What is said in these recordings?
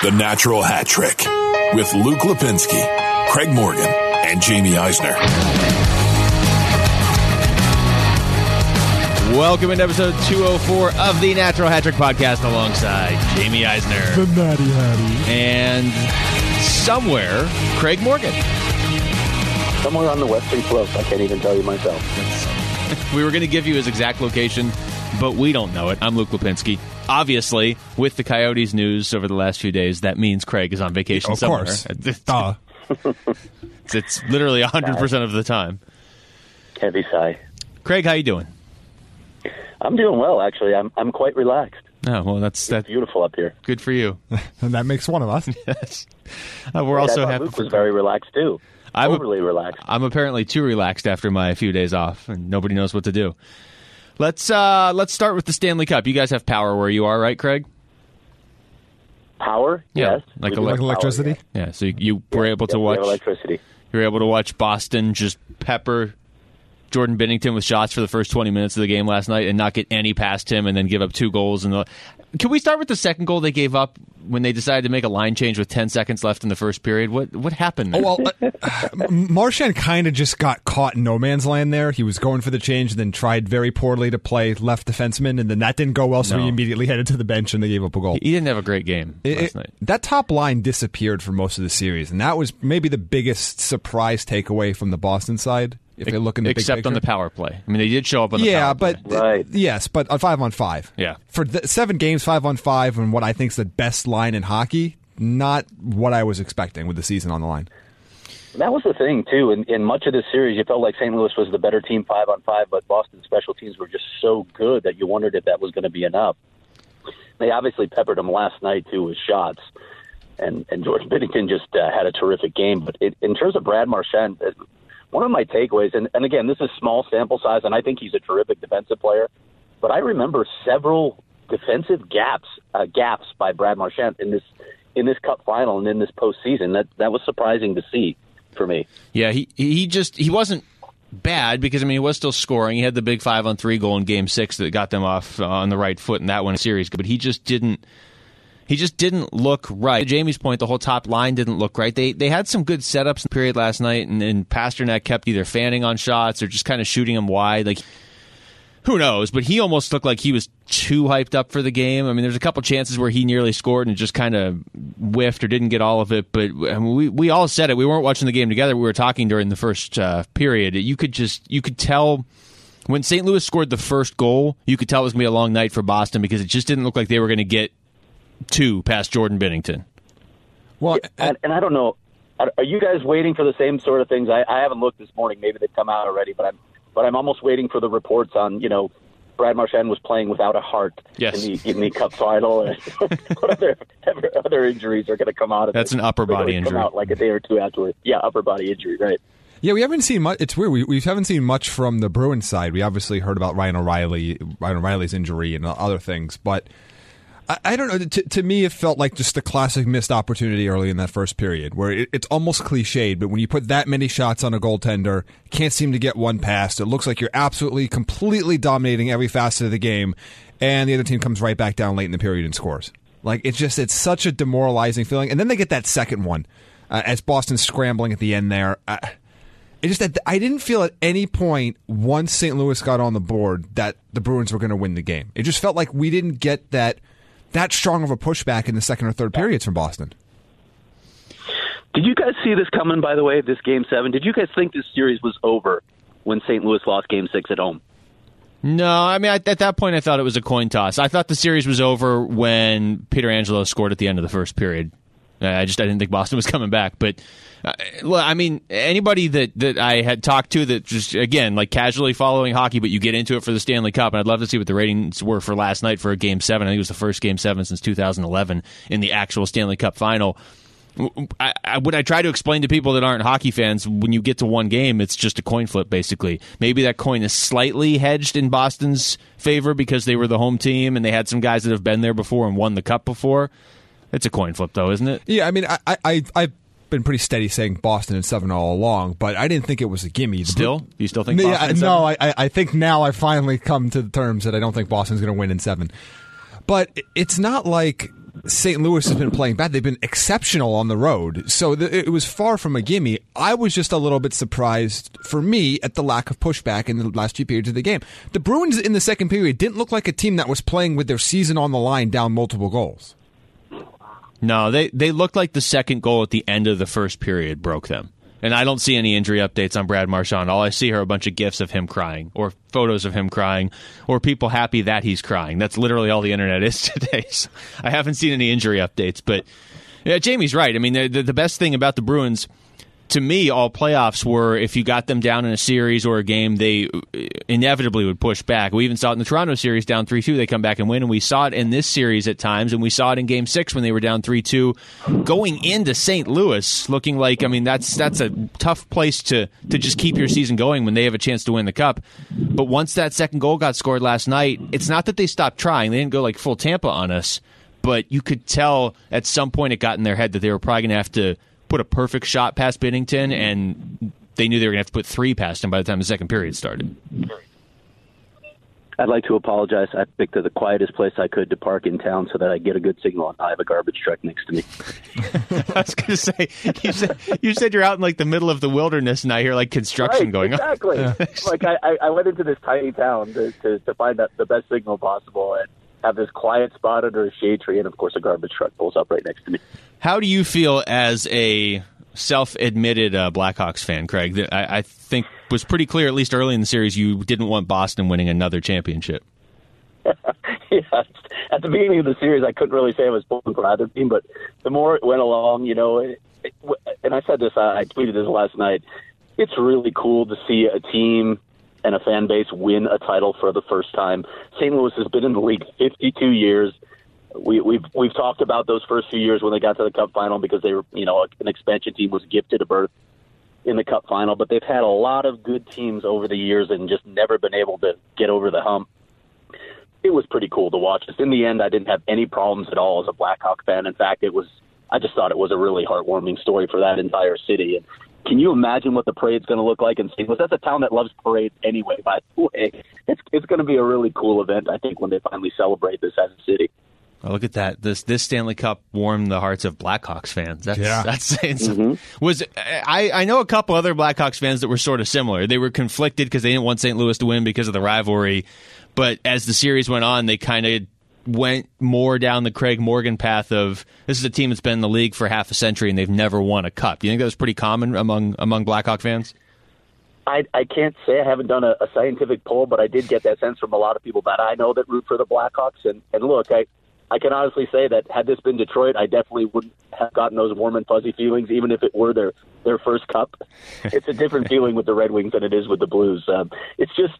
The Natural Hat Trick with Luke Lipinski, Craig Morgan, and Jamie Eisner. Welcome into episode 204 of the Natural Hat Trick podcast alongside Jamie Eisner. The Natty Hattie. And somewhere, Craig Morgan. Somewhere on the western slope. I can't even tell you myself. We were going to give you his exact location, but we don't know it. I'm Luke Lipinski. Obviously, with the Coyotes news over the last few days, that means Craig is on vacation somewhere. Of somewhere. course. It's, Duh. it's literally 100% of the time. Heavy sigh. Craig, how you doing? I'm doing well, actually. I'm I'm quite relaxed. Oh, well, that's that's Beautiful up here. good for you. And that makes one of us. Uh, we're I also thought happy Luke for was very relaxed too. I'm Overly relaxed. I'm apparently too relaxed after my few days off, and nobody knows what to do. Let's uh, let's start with the Stanley Cup. You guys have power where you are, right, Craig? Power? Yeah, yes. like We do elec- like have power, electricity. yeah. Yeah. So you, you were able to Yeah, we watch. electricity. You were able to watch Boston just pepper Jordan Binnington with shots for the first 20 minutes of the game last night and not get any past him, and then give up two goals. And can we start with the second goal they gave up when they decided to make a line change with 10 seconds left in the first period? What what happened? there? Oh, well, uh, Marchand kind of just got caught in no man's land there. He was going for the change and then tried very poorly to play left defenseman, and then that didn't go well, so No. he immediately headed to the bench and they gave up a goal. he didn't have a great game It- last it- night. that top line disappeared for most of the series, and that was maybe the biggest surprise takeaway from the Boston side. If they look in the big Except on the power play. I mean, they did show up on the yeah, power play. Yeah, but Right. yes, but on five on five. Yeah. for the seven games, five on five, and what I think is the best line in hockey. Not what I was expecting with the season on the line. That was the thing too. In, in much of this series, you felt like St. Louis was the better team five on five, but Boston's special teams were just so good that you wondered if that was going to be enough. They obviously peppered him last night too with shots, and and George Binnington just uh, had a terrific game. But it, in terms of Brad Marchand, uh, one of my takeaways, and, and again, this is small sample size, and I think he's a terrific defensive player. But I remember several defensive gaps uh, gaps by Brad Marchand in this in this Cup final and in this postseason. That that was surprising to see for me. Yeah, he he just he wasn't bad because I mean he was still scoring. He had the big five on three goal in Game Six that got them off uh, on the right foot in that one series, but he just didn't. He just didn't look right. To Jamie's point, the whole top line didn't look right. They they had some good setups in the period last night, and, and Pastrnak kept either fanning on shots or just kind of shooting them wide. Like who knows? But he almost looked like he was too hyped up for the game. I mean, there's a couple chances where he nearly scored and just kind of whiffed or didn't get all of it. But I mean, we we all said it. We weren't watching the game together. We were talking during the first uh, period. You could just you could tell when St. Louis scored the first goal. You could tell it was going to be a long night for Boston because it just didn't look like they were going to get two past Jordan Binnington. Well, And, and I don't know, are are you guys waiting for the same sort of things? I, I haven't looked this morning. Maybe they've come out already, but I'm but I'm almost waiting for the reports on you know. Brad Marchand was playing without a heart Yes. in the in the Cup final. And what other other injuries are going to come out of that. That's it? an upper They're body gonna come injury. out like a day or two afterwards. Yeah, upper body injury, right? Yeah, we haven't seen much. It's weird. We, we haven't seen much from the Bruins side. We obviously heard about Ryan O'Reilly, Ryan O'Reilly's injury and other things, but I, I don't know. To, to me, it felt like just a classic missed opportunity early in that first period, where it, it's almost cliched. But when you put that many shots on a goaltender, can't seem to get one past. It looks like you're absolutely, completely dominating every facet of the game, and the other team comes right back down late in the period and scores. Like it's just it's such a demoralizing feeling. And then they get that second one uh, as Boston's scrambling at the end there. Uh, it just that I didn't feel at any point once St. Louis got on the board that the Bruins were going to win the game. It just felt like we didn't get that that strong of a pushback in the second or third periods from Boston. Did you guys see this coming? By the way, this game seven. Did you guys think this series was over when St. Louis lost Game six at home? No, I mean, I, at that point, I thought it was a coin toss. I thought the series was over when Pietrangelo scored at the end of the first period. I just I didn't think Boston was coming back. But uh, I mean, anybody that that I had talked to that just again like casually following hockey, but you get into it for the Stanley Cup, and I'd love to see what the ratings were for last night for a Game Seven. I think it was the first Game Seven since 2011 in the actual Stanley Cup Final. I, I, I try to explain to people that aren't hockey fans, when you get to one game, it's just a coin flip, basically. Maybe that coin is slightly hedged in Boston's favor because they were the home team and they had some guys that have been there before and won the cup before. It's a coin flip, though, isn't it? Yeah, I mean, I, I, I've been pretty steady saying Boston and seven all along, but I didn't think it was a gimme. Still, you still think? Yeah, Boston no, I, I think now I finally come to the terms that I don't think Boston's going to win in seven. But it's not like St. Louis has been playing bad. They've been exceptional on the road. So it was far from a gimme. I was just a little bit surprised for me at the lack of pushback in the last two periods of the game. The Bruins in the second period didn't look like a team that was playing with their season on the line down multiple goals. No, they they looked like the second goal at the end of the first period broke them. And I don't see any injury updates on Brad Marchand. All I see are a bunch of gifs of him crying, or photos of him crying, or people happy that he's crying. That's literally all the internet is today. So I haven't seen any injury updates, but yeah, Jamie's right. I mean, the, the best thing about the Bruins to me, all playoffs were if you got them down in a series or a game, they inevitably would push back. We even saw it in the Toronto series down 3 2, they come back and win. And we saw it in this series at times, and we saw it in game six when they were down 3 2, going into St. Louis, looking like, I mean, that's that's a tough place to, to just keep your season going when they have a chance to win the cup. But once that second goal got scored last night, it's not that they stopped trying, they didn't go like full Tampa on us. But you could tell at some point it got in their head that they were probably going to have to put a perfect shot past Binnington, mm-hmm. and they knew they were going to have to put three past him by the time the second period started. I'd like to apologize. I picked the quietest place I could to park in town so that I get a good signal. I have a garbage truck next to me. I was going to say you said you said you're out in like the middle of the wilderness, and I hear like construction right, going exactly. on. Exactly. like I, I went into this tiny town to, to, to find that the best signal possible, and have this quiet spot under a shade tree, and of course, a garbage truck pulls up right next to me. How do you feel as a self-admitted uh, Blackhawks fan, Craig? That I, I think was pretty clear, at least early in the series, you didn't want Boston winning another championship. yeah, at the beginning of the series, I couldn't really say I was pulling for either team, but the more it went along, you know, it, it, and I said this, I tweeted this last night. It's really cool to see a team and a fan base win a title for the first time. St. Louis has been in the league 52 years. We, we've we've talked about those first few years when they got to the Cup final because they were you know an expansion team was gifted a berth in the Cup final, but they've had a lot of good teams over the years and just never been able to get over the hump. It was pretty cool to watch. In the end, I didn't have any problems at all as a Blackhawk fan. In fact, it was I just thought it was a really heartwarming story for that entire city. And can you imagine what the parade's going to look like in St. Louis? That's a town that loves parades anyway. By the way, it's it's going to be a really cool event. I think when they finally celebrate this as a city. Oh, look at that! This this Stanley Cup warmed the hearts of Blackhawks fans. That's Yeah. that's saying something. Mm-hmm. Was I I know a couple other Blackhawks fans that were sort of similar. They were conflicted because they didn't want St. Louis to win because of the rivalry, but as the series went on, they kind of went more down the Craig Morgan path of this is a team that's been in the league for half a century and they've never won a cup. Do you think that was pretty common among among Blackhawk fans? I, I can't say I haven't done a, a scientific poll, but I did get that sense from a lot of people that I know that root for the Blackhawks. And, and look, I, I can honestly say that had this been Detroit, I definitely wouldn't have gotten those warm and fuzzy feelings, even if it were their their first cup. It's a different feeling with the Red Wings than it is with the Blues. Um, it's just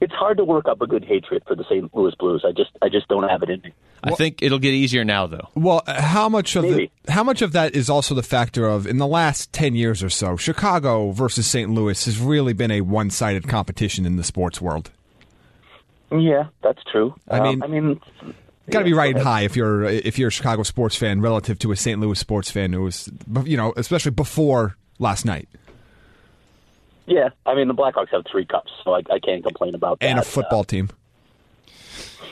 it's hard to work up a good hatred for the St. Louis Blues. I just I just don't have it in me. I think it'll get easier now, though. Well, how much of the, how much of that is also the factor of in the last ten years or so, Chicago versus St. Louis has really been a one sided competition in the sports world. Yeah, that's true. I mean- Um, I mean, Got to yeah, be riding go high if you're if you're a Chicago sports fan relative to a St. Louis sports fan who was you know especially before last night Yeah, I mean the Blackhawks have three cups, so I, I can't complain about that. and a football team.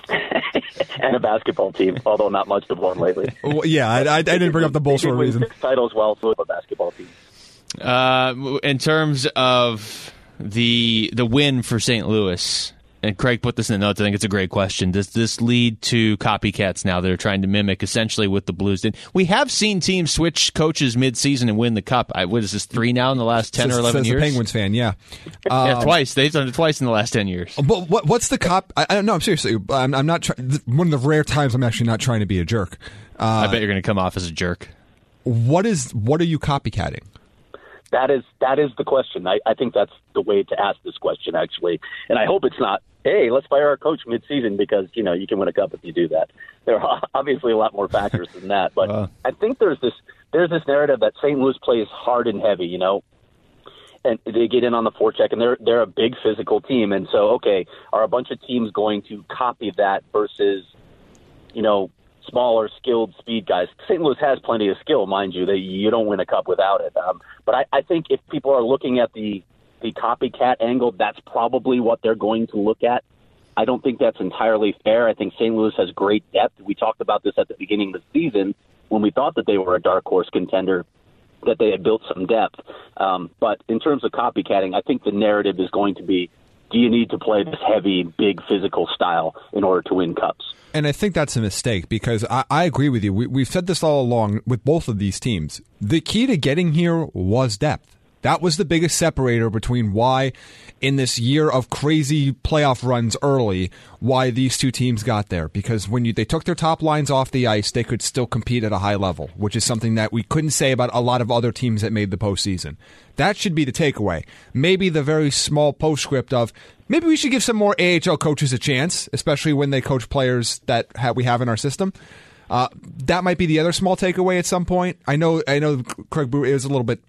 Uh, and a basketball team, although not much of one lately. Well, yeah, I, I, I didn't bring up the Bulls They for a did win reason. Six titles while with a basketball team. Uh, in terms of the the win for St. Louis, and Craig put this in the notes. I think it's a great question. Does this lead to copycats now that are trying to mimic essentially what the Blues did? We have seen teams switch coaches mid-season and win the cup. I, what is this three now in the last ten says, or eleven years? Penguins fan, yeah. yeah, um, twice. They've done it twice in the last ten years. But what, what's the cop? I, I don't know. I'm seriously. I'm, I'm not. Try, one of the rare times I'm actually not trying to be a jerk. I uh, bet you're going to come off as a jerk. What is? What are you copycatting? That is that is the question. I, I think that's the way to ask this question, actually. And I hope it's not, hey, let's fire our coach midseason because you know you can win a cup if you do that. There are obviously a lot more factors than that, but Uh. I think there's this there's this narrative that St. Louis plays hard and heavy. You know, and they get in on the forecheck, and they're they're a big physical team. And so, okay, are a bunch of teams going to copy that versus, you know, smaller, skilled speed guys? St. Louis has plenty of skill, mind you. That you don't win a cup without it. Um, but I, I think if people are looking at the the copycat angle, that's probably what they're going to look at. I don't think that's entirely fair. I think St. Louis has great depth. We talked about this at the beginning of the season when we thought that they were a dark horse contender that they had built some depth. Um, but in terms of copycatting, I think the narrative is going to be do you need to play this heavy, big physical style in order to win cups? And I think that's a mistake because I, I agree with you. We, we've said this all along with both of these teams. The key to getting here was depth. That was the biggest separator between why, in this year of crazy playoff runs early, why these two teams got there. Because when you, they took their top lines off the ice, they could still compete at a high level, which is something that we couldn't say about a lot of other teams that made the postseason. That should be the takeaway. Maybe the very small postscript of maybe we should give some more AHL coaches a chance, especially when they coach players that ha- we have in our system. Uh, that might be the other small takeaway at some point. I know, I know, Craig Berube is a little bit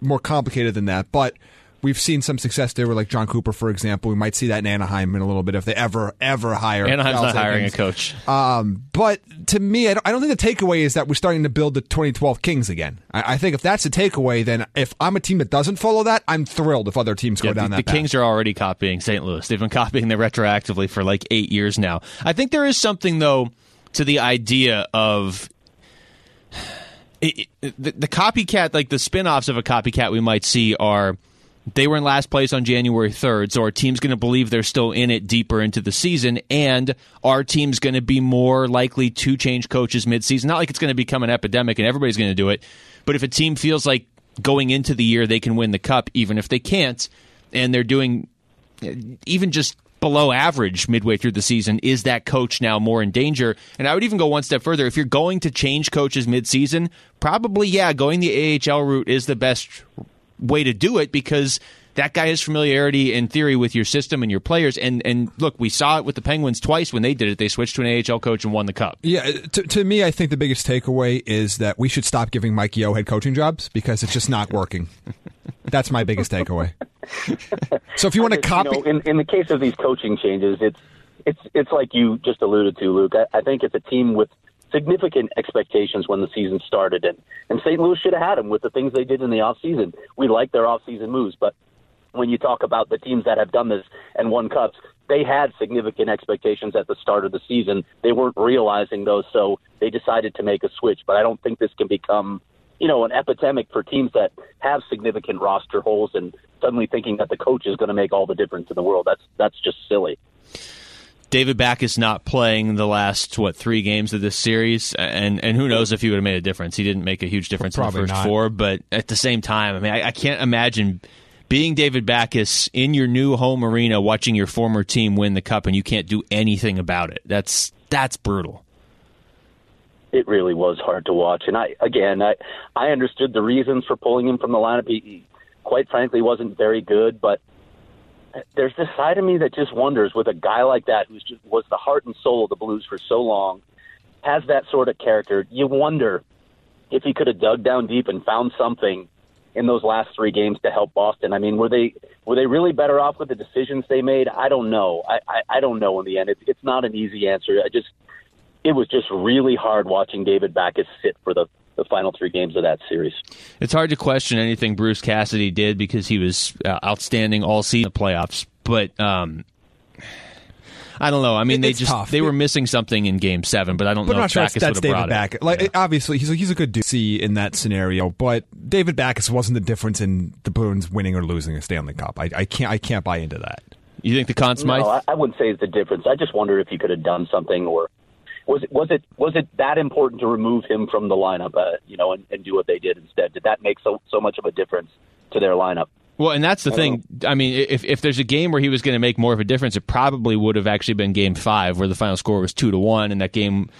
more complicated than that, but we've seen some success there with like Jon Cooper, for example. We might see that in Anaheim in a little bit if they ever, ever hire. Anaheim's not hiring a coach. Um, but to me, I don't, I don't think the takeaway is that we're starting to build the 2012 Kings again. I, I think if that's the takeaway, then if I'm a team that doesn't follow that, I'm thrilled if other teams go Yeah, down the, that the path. Kings are already copying St. Louis. They've been copying them retroactively for like eight years now. I think there is something though to the idea of it, the, the copycat, like the spin-offs of a copycat we might see are they were in last place on January 3rd, so our team's going to believe they're still in it deeper into the season, and our team's going to be more likely to change coaches midseason. Not like it's going to become an epidemic and everybody's going to do it, but if a team feels like going into the year they can win the cup, even if they can't, and they're doing even just below average midway through the season, is that coach now more in danger? And I would even go one step further. If you're going to change coaches midseason, probably, yeah, going the AHL route is the best way to do it because that guy has familiarity in theory with your system and your players. And, and look, we saw it with the Penguins twice when they did it. They switched to an AHL coach and won the cup. Yeah, to, to me, I think the biggest takeaway is that we should stop giving Mike Yeo head coaching jobs because it's just not working. That's my biggest takeaway. So if you want to copy, You know, in, in the case of these coaching changes, it's it's it's like you just alluded to, Luke. I, I think it's a team with significant expectations when the season started, and and St. Louis should have had them with the things they did in the off season. We like their off season moves, but when you talk about the teams that have done this and won cups, they had significant expectations at the start of the season. They weren't realizing those, so they decided to make a switch. But I don't think this can become, you know, an epidemic for teams that have significant roster holes and suddenly thinking that the coach is going to make all the difference in the world. That's that's just silly. David Backes not playing the last what three games of this series, and and who knows if he would have made a difference. He didn't make a huge difference Probably in the first not. four, but at the same time, I mean, I, I can't imagine being David Backes in your new home arena, watching your former team win the cup, and you can't do anything about it. That's that's brutal. it really was hard to watch. And I, again, I, I understood the reasons for pulling him from the lineup. He, quite frankly, wasn't very good. But there's this side of me that just wonders, with a guy like that who's just was the heart and soul of the Blues for so long, has that sort of character. You wonder if he could have dug down deep and found something in those last three games to help Boston. I mean, were they were they really better off with the decisions they made? I don't know. I, I, I don't know in the end. It's it's not an easy answer. I just it was just really hard watching David Backes sit for the, the final three games of that series. It's hard to question anything Bruce Cassidy did because he was uh, outstanding all season in the playoffs. But um, I don't know. I mean, It- they just tough. they were missing something in Game Seven, but I don't but I'm know not if sure Backes that's, that's David brought. Backes. Like Yeah. obviously, he's a, he's a good dude see in that scenario, but David Backes wasn't the difference in the Bruins winning or losing a Stanley Cup. I, I can't I can't buy into that. You think the Conn Smythe? No, I, I wouldn't say it's the difference. I just wonder if he could have done something, or was it was it was it that important to remove him from the lineup? Uh, you know, and, and do what they did instead. Did that make so so much of a difference to their lineup? Well, and that's the thing. I mean, if if there's a game where he was going to make more of a difference, it probably would have actually been Game Five, where the final score was two to one, and that game,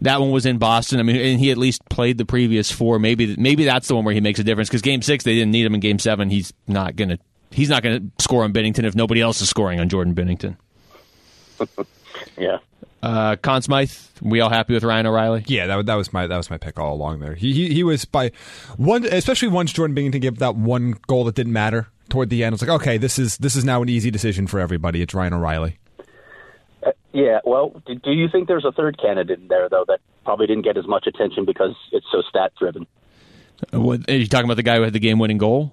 that one was in Boston. I mean, and he at least played the previous four. Maybe maybe that's the one where he makes a difference because Game Six they didn't need him in Game Seven. He's not going to he's not going to score on Binnington if nobody else is scoring on Jordan Binnington. Yeah. Uh, Conn Smythe, we all happy with Ryan O'Reilly? Yeah, that, that was my that was my pick all along there. He, he he was by one, especially once Jordan Binnington gave that one goal that didn't matter toward the end. I was like, okay, this is this is now an easy decision for everybody. It's Ryan O'Reilly. Uh, yeah. Well, do, do you think there's a third candidate in there though that probably didn't get as much attention because it's so stat driven? Uh, what, are you talking about the guy who had the game winning goal?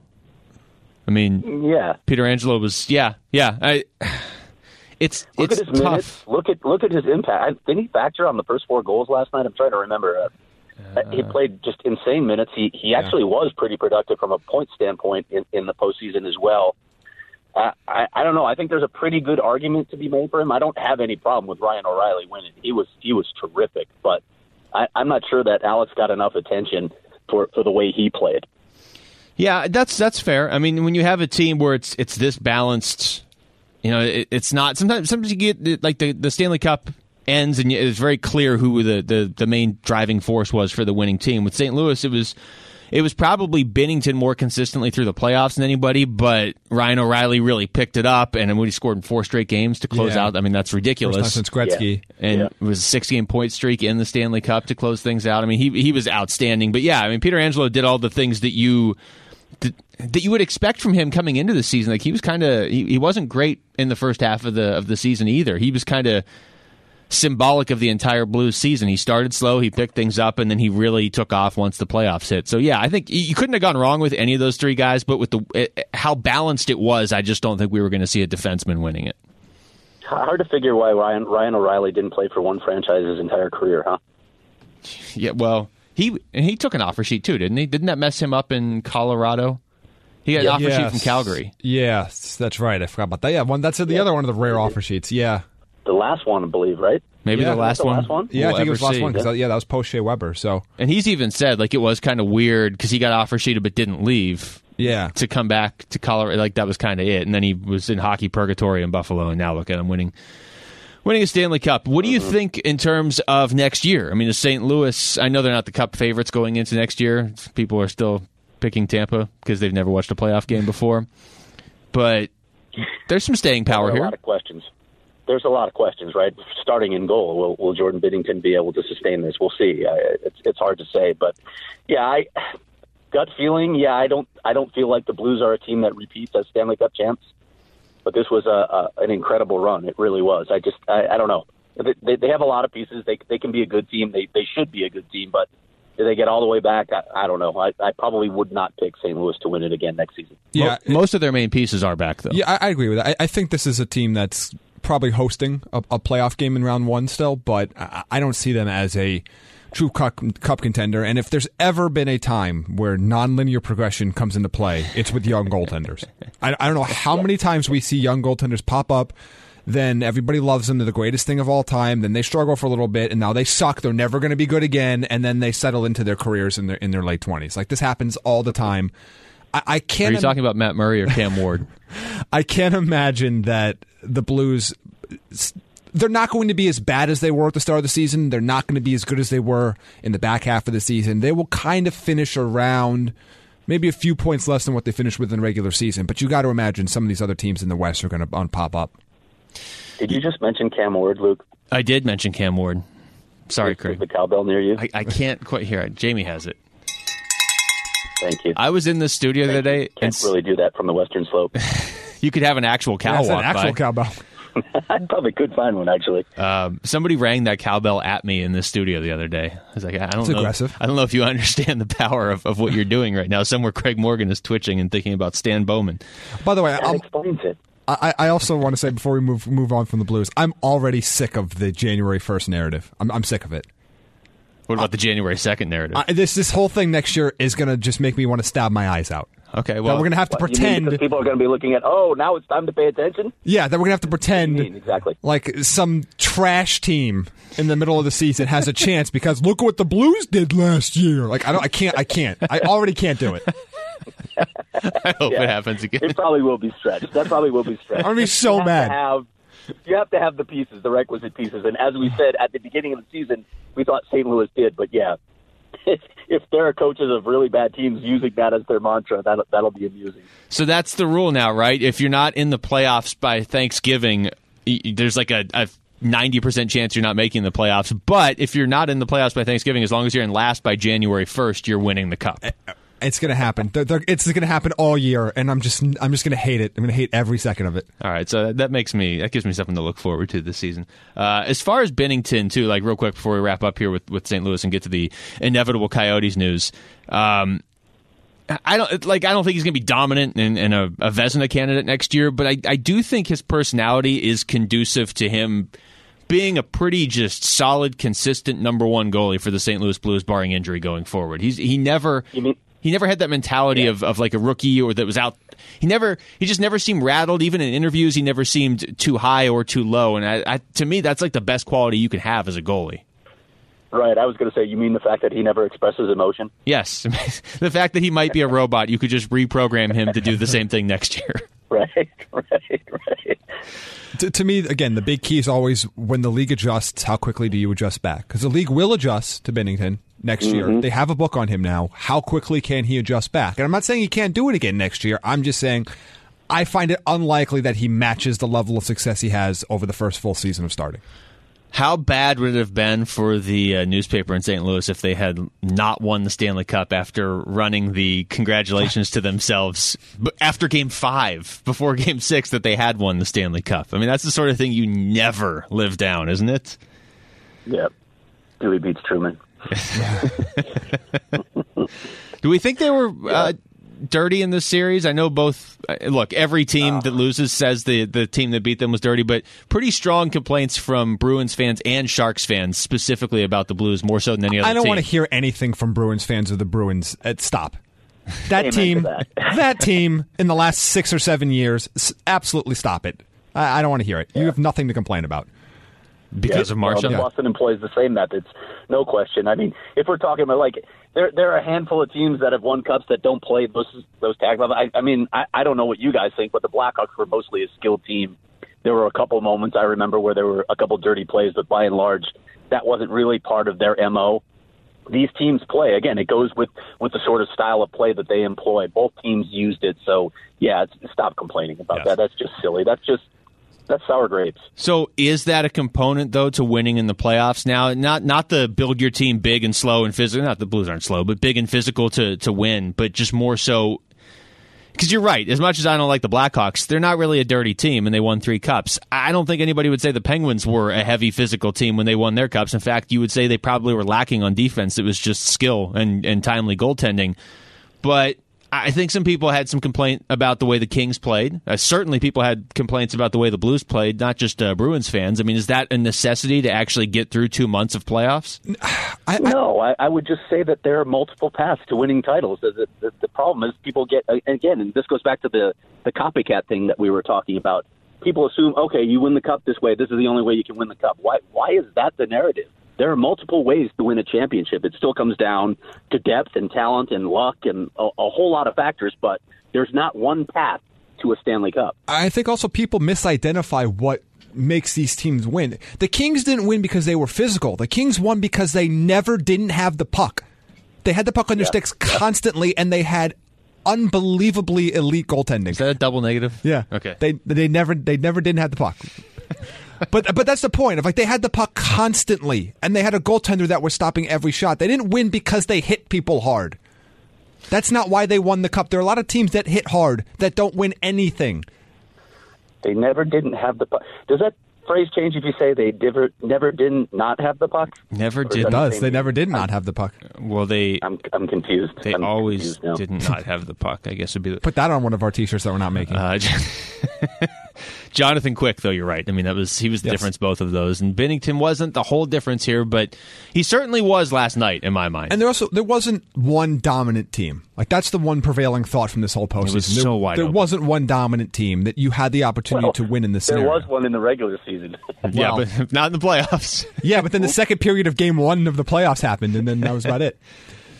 I mean, Yeah. Pietrangelo was yeah yeah. I, it's Look it's at his tough. minutes. Look at look at his impact. Didn't he factor on the first four goals last night? I'm trying to remember. Uh, he played just insane minutes. He he actually was pretty productive from a point standpoint in, in the postseason as well. Uh, I I don't know. I think there's a pretty good argument to be made for him. I don't have any problem with Ryan O'Reilly winning. He was he was terrific, but I, I'm not sure that Alex got enough attention for for the way he played. Yeah, that's that's fair. I mean, when you have a team where it's it's this balanced, you know, it, it's not. Sometimes sometimes you get like the the Stanley Cup ends and it's very clear who the, the the main driving force was for the winning team. With St. Louis, it was it was probably Binnington more consistently through the playoffs than anybody, but Ryan O'Reilly really picked it up, and when he scored in four straight games to close Yeah. out, I mean that's First time ridiculous. since Gretzky. and Yeah. it was a six game point streak in the Stanley Cup to close things out. I mean, he he was outstanding. But yeah, I mean, Pietrangelo did all the things that you that, that you would expect from him coming into the season. Like he was kind of he, he wasn't great in the first half of the of the season either. He was kind of symbolic of the entire Blues season. He started slow, he picked things up, and then he really took off once the playoffs hit. So yeah, I think you- you couldn't have gone wrong with any of those three guys. But with the it, how balanced it was, I just don't think we were going to see a defenseman winning it. Hard to figure why Ryan Ryan O'Reilly didn't play for one franchise his entire career, huh? Yeah, well, he and he took an offer sheet too, didn't he? Didn't that mess him up in Colorado? He got an offer sheet from Calgary. Yes, that's right. I forgot about that. Yeah, one. That's the other one of the rare offer sheets. Yeah, The last one, I believe, right? Maybe Yeah. the last The one. last one? yeah. we'll I think it was the last see. one. 'cause that- yeah, that was post Shea Weber. So And he's even said like it was kind of weird because he got offer sheeted but didn't leave yeah, to come back to Colorado. Like that was kind of it. And then he was in hockey purgatory in Buffalo, and now look at him winning. Winning a Stanley Cup. What do you think in terms of next year? I mean, is St. Louis? I know they're not the Cup favorites going into next year. People are still picking Tampa because they've never watched a playoff game before. But there's some staying power There are a here. lot of questions. There's a lot of questions, right? Starting in goal, will, will Jordan Binnington be able to sustain this? We'll see. Uh, it's it's hard to say, but yeah, I gut feeling. Yeah, I don't I don't feel like the Blues are a team that repeats as Stanley Cup champs. But this was a, a an incredible run. It really was. I just I, I don't know. They, they have a lot of pieces. They they can be a good team. They they should be a good team, but. Do they get all the way back? I, I don't know. I, I probably would not pick St. Louis to win it again next season. yeah. Mo- most of their main pieces are back though. Yeah, I, I agree with that. I, I think this is a team that's probably hosting a, a playoff game in round one still, but I, I don't see them as a true cup, cup contender. And if there's ever been a time where nonlinear progression comes into play, it's with young goaltenders. I, I don't know how many times we see young goaltenders pop up. Then everybody loves them. They're the greatest thing of all time. Then they struggle for a little bit, and now they suck. They're never going to be good again. And then they settle into their careers in their in their late twenties. Like this happens all the time. I, can't. Are you talking about Matt Murray or Cam Ward? I can't imagine that the Blues. They're not going to be as bad as they were at the start of the season. They're not going to be as good as they were in the back half of the season. They will kind of finish around maybe a few points less than what they finished with in the regular season. But you got to imagine some of these other teams in the West are going to pop up. Did you just mention Cam Ward, Luke? I did mention Cam Ward. Sorry, Is Craig. the cowbell near you? I, I can't quite hear it. Jamie has it. Thank you. I was in the studio the other day, and Can't s- really do that from the Western Slope. you could have an actual cow That's an actual by. cowbell. I probably could find one actually. um, somebody rang that cowbell at me in the studio the other day. I was like, I don't It's know. aggressive. I don't know if you understand the power of, of what you're doing right now. Somewhere Craig Morgan is twitching and thinking about Stan Bowman. By the way, That I'm, explains it. I, I also want to say before we move move on from the Blues, I'm already sick of the January 1st narrative. I'm, I'm sick of it. What about the January 2nd narrative? I, this this whole thing next year is going to just make me want to stab my eyes out. Okay, that well, we're going to have to What, pretend. because people are going to be looking at, oh, now it's time to pay attention. yeah, that we're going to have to pretend? Exactly. like some trash team in the middle of the season has a chance because look what the Blues did last year. Like I don't, I can't, I can't, I already can't do it. I hope it happens again. It probably will be stretched. That probably will be stretched. I'm gonna be so You have mad. have- you have to have the pieces, the requisite pieces. And as we said at the beginning of the season, we thought St. Louis did. But yeah, if, if there are coaches of really bad teams using that as their mantra, that'll, that'll be amusing. So that's the rule now, right? If you're not in the playoffs by Thanksgiving, y- y- there's like a, a 90% chance you're not making the playoffs. But if you're not in the playoffs by Thanksgiving, as long as you're in last by January 1st, you're winning the cup. It's going to happen. They're- they're- it's going to happen all year, and I'm just, I'm just going to hate it. I'm going to hate every second of it. All right, so that makes me that gives me something to look forward to this season. Uh, as far as Binnington, too, like real quick before we wrap up here with, with St. Louis and get to the inevitable Coyotes news. Um, I don't like. I don't think he's going to be dominant and, and a, a Vezina candidate next year, but I, I do think his personality is conducive to him being a pretty just solid, consistent number one goalie for the St. Louis Blues, barring injury going forward. He's he never You mean- he never had that mentality of, of like a rookie or that was out. He never he just never seemed rattled. Even in interviews, he never seemed too high or too low. And I, I, to me, that's like the best quality you can have as a goalie. Right. I was going to say, you mean the fact that he never expresses emotion? Yes, the fact that he might be a robot, you could just reprogram him to do the same thing next year. Right. Right. Right. To, to me, again, the big key is always when the league adjusts, how quickly do you adjust back? Because the league will adjust to Binnington next year. They have a book on him now. How quickly can he adjust back? And I'm not saying he can't do it again next year. I'm just saying I find it unlikely that he matches the level of success he has over the first full season of starting. How bad would it have been for the uh, newspaper in St. Louis if they had not won the Stanley Cup after running the congratulations to themselves after Game Five, before Game Six, that they had won the Stanley Cup? I mean, that's the sort of thing you never live down, isn't it? Yep. Dewey beats Truman. Do we think they were uh, dirty in this series? I know both. uh, Look, every team that loses says the the team that beat them was dirty, but pretty strong complaints from Bruins fans and Sharks fans specifically about the Blues more so than any other. I don't team. want to hear anything from Bruins fans of the Bruins. Uh, stop. That Amen team, that. that team in the last six or seven years, absolutely stop it. I, I don't want to hear it. You have nothing to complain about. Because of Well, Marshall. the Boston employs the same methods, no question. I mean, if we're talking about like there, there are a handful of teams that have won cups that don't play those those tag levels. I, I mean, I, I don't know what you guys think, but the Blackhawks were mostly a skilled team. There were a couple moments I remember where there were a couple dirty plays, but by and large, that wasn't really part of their mo. These teams play again. It goes with with the sort of style of play that they employ. Both teams used it, so yeah, it's, stop complaining about Yes. that. That's just silly. That's just that's sour grapes. So is that a component though to winning in the playoffs now? Not not the build your team big and slow and physical. Not the Blues aren't slow, but big and physical to to win. But just more so because you're right. As much as I don't like the Blackhawks, they're not really a dirty team, and they won three cups. I don't think anybody would say the Penguins were a heavy physical team when they won their cups. In fact, you would say they probably were lacking on defense. It was just skill and and timely goaltending. But I think some people had some complaint about the way the Kings played. Uh, certainly, people had complaints about the way the Blues played, not just uh, Bruins fans. I mean, is that a necessity to actually get through two months of playoffs? I, I, No, I, I would just say that there are multiple paths to winning titles. The, the, the, the problem is people get again, and this goes back to the the copycat thing that we were talking about. People assume, okay, you win the cup this way. This is the only way you can win the cup. Why? Why is that the narrative? There are multiple ways to win a championship. It still comes down to depth and talent and luck and a, a whole lot of factors. But there's not one path to a Stanley Cup. I think also people misidentify what makes these teams win. The Kings didn't win because they were physical. The Kings won because they never didn't have the puck. They had the puck on their sticks constantly, and they had unbelievably elite goaltending. Is that a double negative? Yeah. Okay. They they never they never didn't have the puck. but but that's the point. Of like they had the puck constantly, and they had a goaltender that was stopping every shot. They didn't win because they hit people hard. That's not why they won the cup. There are a lot of teams that hit hard that don't win anything. They never didn't have the puck. Does that phrase change if you say they never never didn't not have the puck? Never Or did. that the Does they never did not have the puck? Well, they I'm I'm confused. they I'm always confused did not have the puck. I guess would be the. Put that on one of our T-shirts that we're not making. Uh, Jonathan Quick, though, you're right. I mean, that was he was the Yes. difference both of those, and Binnington wasn't the whole difference here, but he certainly was last night in my mind. And there also there wasn't one dominant team. Like that's the one prevailing thought from this whole postseason. was there, so wide there open. wasn't one dominant team that you had the opportunity to win in this There scenario. was one in the regular season. yeah, well- but not in the playoffs. Yeah, but then the second period of game one of the playoffs happened, and then that was about it.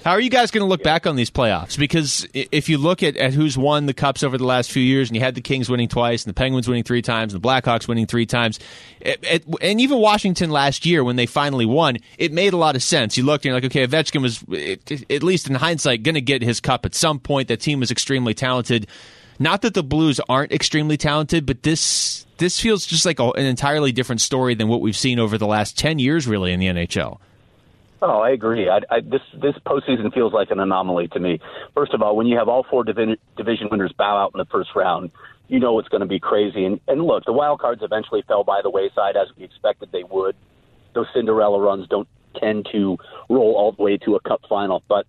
How are you guys going to look back on these playoffs? Because if you look at, at who's won the cups over the last few years, and you had the Kings winning twice, and the Penguins winning three times, and the Blackhawks winning three times, it, it, and even Washington last year when they finally won, it made a lot of sense. You looked and you're like, okay, Ovechkin was, it, at least in hindsight, going to get his cup at some point. That team was extremely talented. Not that the Blues aren't extremely talented, but this this feels just like a, an entirely different story than what we've seen over the last ten years, really, in the NHL. Oh, I agree. I, I, this this postseason feels like an anomaly to me. First of all, when you have all four divi- division winners bow out in the first round, you know it's going to be crazy. And, and look, the wild cards eventually fell by the wayside as we expected they would. Those Cinderella runs don't tend to roll all the way to a cup final. But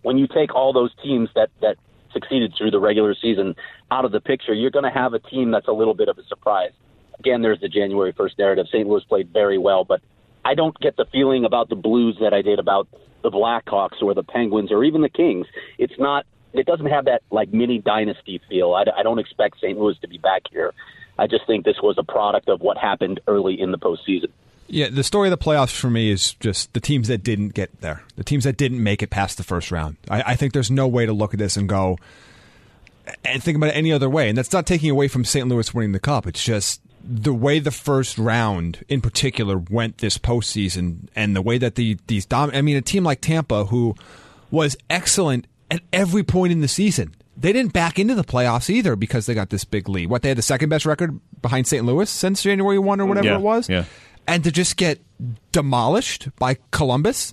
when you take all those teams that that succeeded through the regular season out of the picture, you're going to have a team that's a little bit of a surprise. Again, there's the January 1st narrative. St. Louis played very well, but I don't get the feeling about the Blues that I did about the Blackhawks or the Penguins or even the Kings. It's not. It doesn't have that like mini dynasty feel. I, I don't expect St. Louis to be back here. I just think this was a product of what happened early in the postseason. Yeah, the story of the playoffs for me is just the teams that didn't get there, the teams that didn't make it past the first round. I, I think there's no way to look at this and go and think about it any other way. And that's not taking away from St. Louis winning the cup. It's just the way the first round, in particular, went this postseason, and the way that the these dom. I mean, a team like Tampa, who was excellent at every point in the season. They didn't back into the playoffs either because they got this big lead. What they had the second best record behind St. Louis since January one or whatever Yeah, it was yeah. and to just get demolished by Columbus.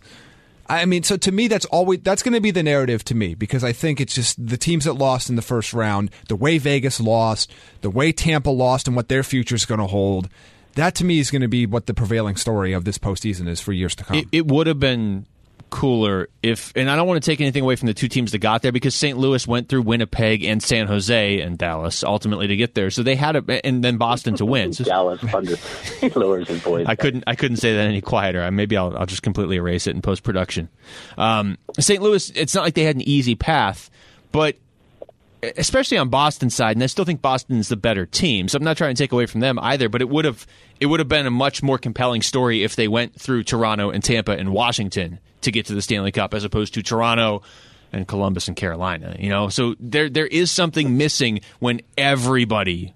I mean, so to me, that's always that's going to be the narrative to me because I think it's just the teams that lost in the first round, the way Vegas lost, the way Tampa lost, and what their future is going to hold. That to me is going to be what the prevailing story of this postseason is for years to come. It, it would have been cooler if, and I don't want to take anything away from the two teams that got there because St. Louis went through Winnipeg and San Jose and Dallas ultimately to get there. So they had a, and then Boston to win. So Dallas under he lowers his voice. I couldn't I couldn't say that any quieter. Maybe I'll I'll just completely erase it in post production. Um, St. Louis, it's not like they had an easy path, but especially on Boston's side, and I still think Boston's the better team. So I'm not trying to take away from them either, but it would have it would have been a much more compelling story if they went through Toronto and Tampa and Washington to get to the Stanley Cup as opposed to Toronto and Columbus and Carolina. You know, so there there is something missing when everybody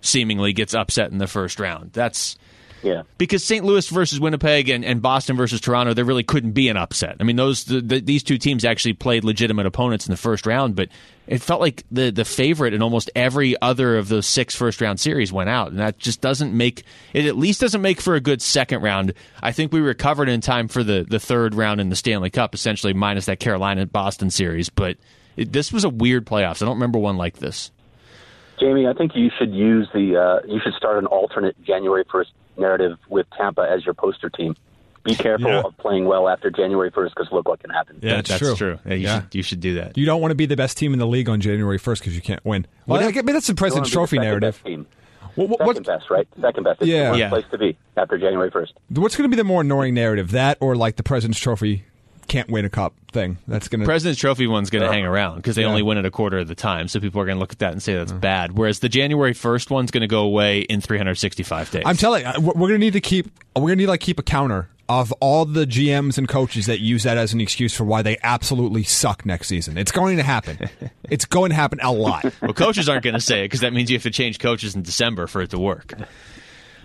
seemingly gets upset in the first round. That's yeah. because St. Louis versus Winnipeg and, and Boston versus Toronto, there really couldn't be an upset. I mean, those the, the, these two teams actually played legitimate opponents in the first round, but it felt like the the favorite in almost every other of those six first round series went out, and that just doesn't make it. At least doesn't make for a good second round. I think we recovered in time for the the third round in the Stanley Cup, essentially minus that Carolina Boston series, but. It, this was a weird playoffs. I don't remember one like this. Jamie, I think you should use the uh, you should start an alternate January first narrative with Tampa as your poster team. Be careful Yeah. of playing well after January first because look what can happen. Yeah, That- it's that's true. Yeah, you, Yeah. Should, you should do that. you don't want to be the best team in the league on January 1st because you can't win. Well, I mean, that's the President's be the Trophy second narrative. best Team. What, what, Second best, right? Second best. It's Yeah. the worst Yeah. place to be after January first. what's going to be the more annoying narrative? That or like the President's Trophy can't win a cup thing? That's going to. President's Trophy one's going to hang around because they Yeah. only win it a quarter of the time. So people are going to look at that and say that's mm. bad. Whereas the January 1st one's going to go away in 365 days. I'm telling you, we're going to need to keep. We're going to need like keep a counter of all the GMs and coaches that use that as an excuse for why they absolutely suck next season. It's going to happen. it's going to happen a lot. well, coaches aren't going to say it because that means you have to change coaches in December for it to work.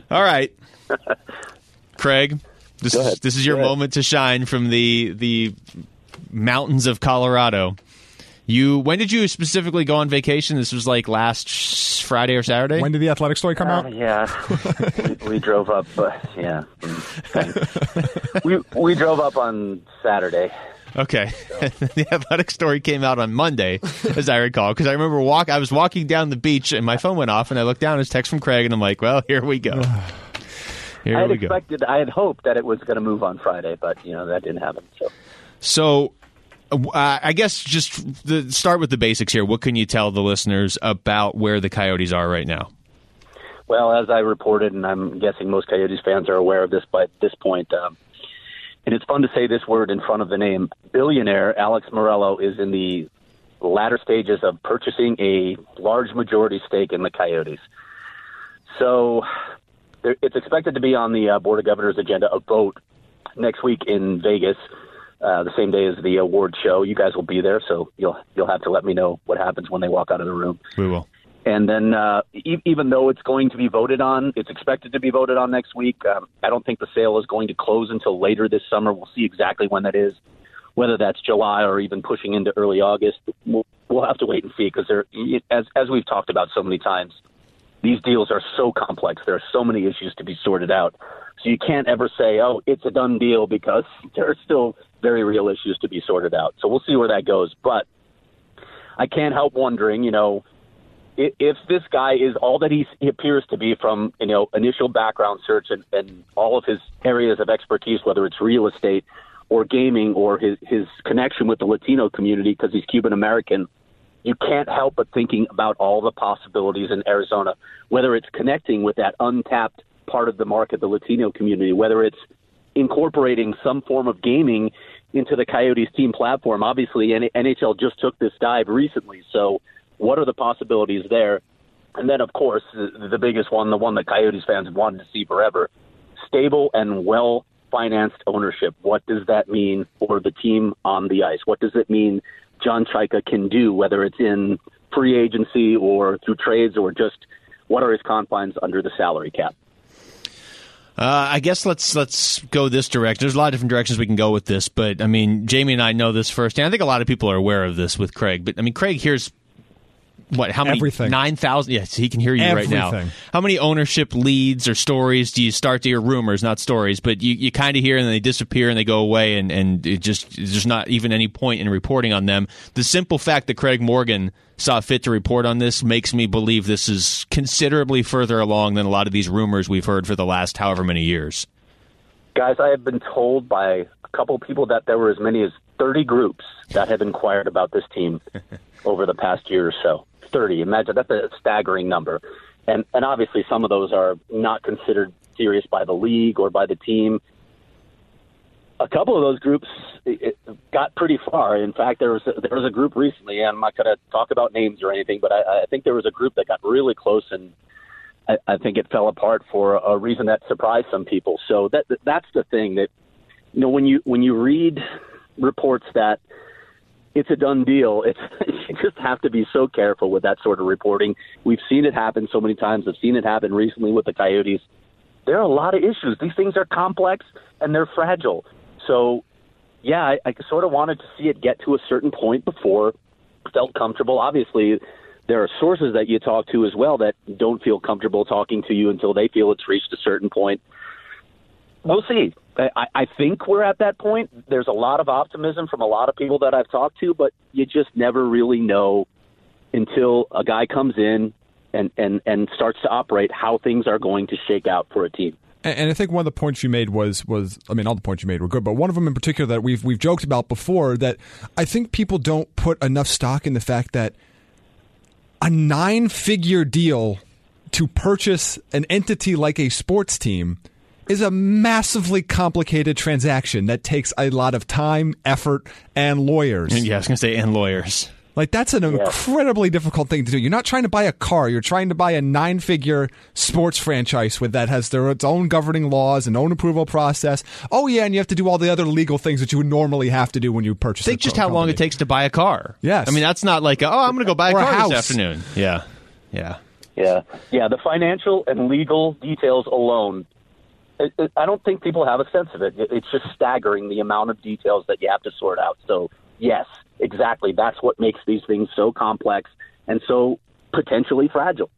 All right, Craig, this is this is your moment to shine from the the mountains of Colorado. You when did you specifically go on vacation? This was like last Friday or Saturday. When did the athletic story come Uh, out? yeah, we, we drove up. Uh, yeah, we we drove up on Saturday. Okay. the athletic story came out on Monday, as I recall, because I remember walk. I was walking down the beach and my phone went off, and I looked down. It's text from Craig, and I'm like, "Well, here we go. Here I had we go." expected, I had hoped that it was going to move on Friday, but you know that didn't happen. So So, uh, I guess just the, start with the basics here. What can you tell the listeners about where the Coyotes are right now? Well, as I reported, and I'm guessing most Coyotes fans are aware of this by this point, um, and it's fun to say this word in front of the name. Billionaire Alex Meruelo is in the latter stages of purchasing a large majority stake in the Coyotes. So it's expected to be on the uh, Board of Governors agenda, a vote next week in Vegas, uh, the same day as the award show. You guys will be there, so you'll you'll have to let me know what happens when they walk out of the room. We will. And then, uh, e- even though it's going to be voted on, it's expected to be voted on next week. Um, I don't think the sale is going to close until later this summer. We'll see exactly when that is, whether that's July or even pushing into early August. We'll, we'll have to wait and see because there, as as we've talked about so many times, these deals are so complex. There are so many issues to be sorted out. So you can't ever say, "Oh, it's a done deal," because there are still very real issues to be sorted out. So we'll see where that goes. But I can't help wondering, you know, if, if this guy is all that he, he appears to be from you know initial background search and, and all of his areas of expertise, whether it's real estate or gaming or his his connection with the Latino community because he's Cuban American, you can't help but thinking about all the possibilities in Arizona, whether it's connecting with that untapped part of the market, the Latino community, whether it's incorporating some form of gaming into the Coyotes team platform. Obviously, NHL just took this dive recently, so what are the possibilities there? And then, of course, the, biggest one, the one that Coyotes fans have wanted to see forever, stable and well financed ownership. What does that mean for the team on the ice? What does it mean John Chayka can do, whether it's in free agency or through trades or just what are his confines under the salary cap? Uh, I guess let's let's go this direction. There's a lot of different directions we can go with this, but I mean, Jamie and I know this first, and I think a lot of people are aware of this with Craig. But I mean, Craig here's what how many Everything. nine thousand? Yes, he can hear you right now. How many ownership leads or stories do you start to hear? Rumors, not stories, but you, you kind of hear and then they disappear and they go away, and and it just there's not even any point in reporting on them. The simple fact that Craig Morgan saw fit to report on this makes me believe this is considerably further along than a lot of these rumors we've heard for the last however many years. Guys, I have been told by a couple of people that there were as many as 30 groups that have inquired about this team over the past year or so. 30. Imagine that's a staggering number. And and obviously some of those are not considered serious by the league or by the team. A couple of those groups it, it got pretty far. In fact, there was a, there was a group recently, and I'm not going to talk about names or anything, but I, I think there was a group that got really close, and I, I think it fell apart for a reason that surprised some people. So that that's the thing that you know when you when you read reports that it's a done deal. It's you just have to be so careful with that sort of reporting. We've seen it happen so many times. I've seen it happen recently with the Coyotes. There are a lot of issues. These things are complex and they're fragile. So, yeah, I, I sort of wanted to see it get to a certain point before felt comfortable. Obviously, there are sources that you talk to as well that don't feel comfortable talking to you until they feel it's reached a certain point. We'll see. I, I think we're at that point. There's a lot of optimism from a lot of people that I've talked to, but you just never really know until a guy comes in and, and, and starts to operate how things are going to shake out for a team. And, I think one of the points you made was was I mean all the points you made were good, but one of them in particular that we've we've joked about before that I think people don't put enough stock in the fact that a nine figure deal to purchase an entity like a sports team is a massively complicated transaction that takes a lot of time, effort, and lawyers. Yeah, I was going to say and lawyers. Like that's an incredibly difficult thing to do. You're not trying to buy a car. You're trying to buy a nine-figure sports franchise with that has their its own governing laws and own approval process. Oh yeah, and you have to do all the other legal things that you would normally have to do when you purchase. Think a just co- how long it takes to buy a car. Yes. I mean that's not like oh I'm going to go buy a Or a car house. this afternoon. Yeah, yeah. Yeah, yeah. The financial and legal details alone, I don't think people have a sense of it. it. It's just staggering the amount of details that you have to sort out. So, yes, exactly. That's what makes these things so complex and so potentially fragile.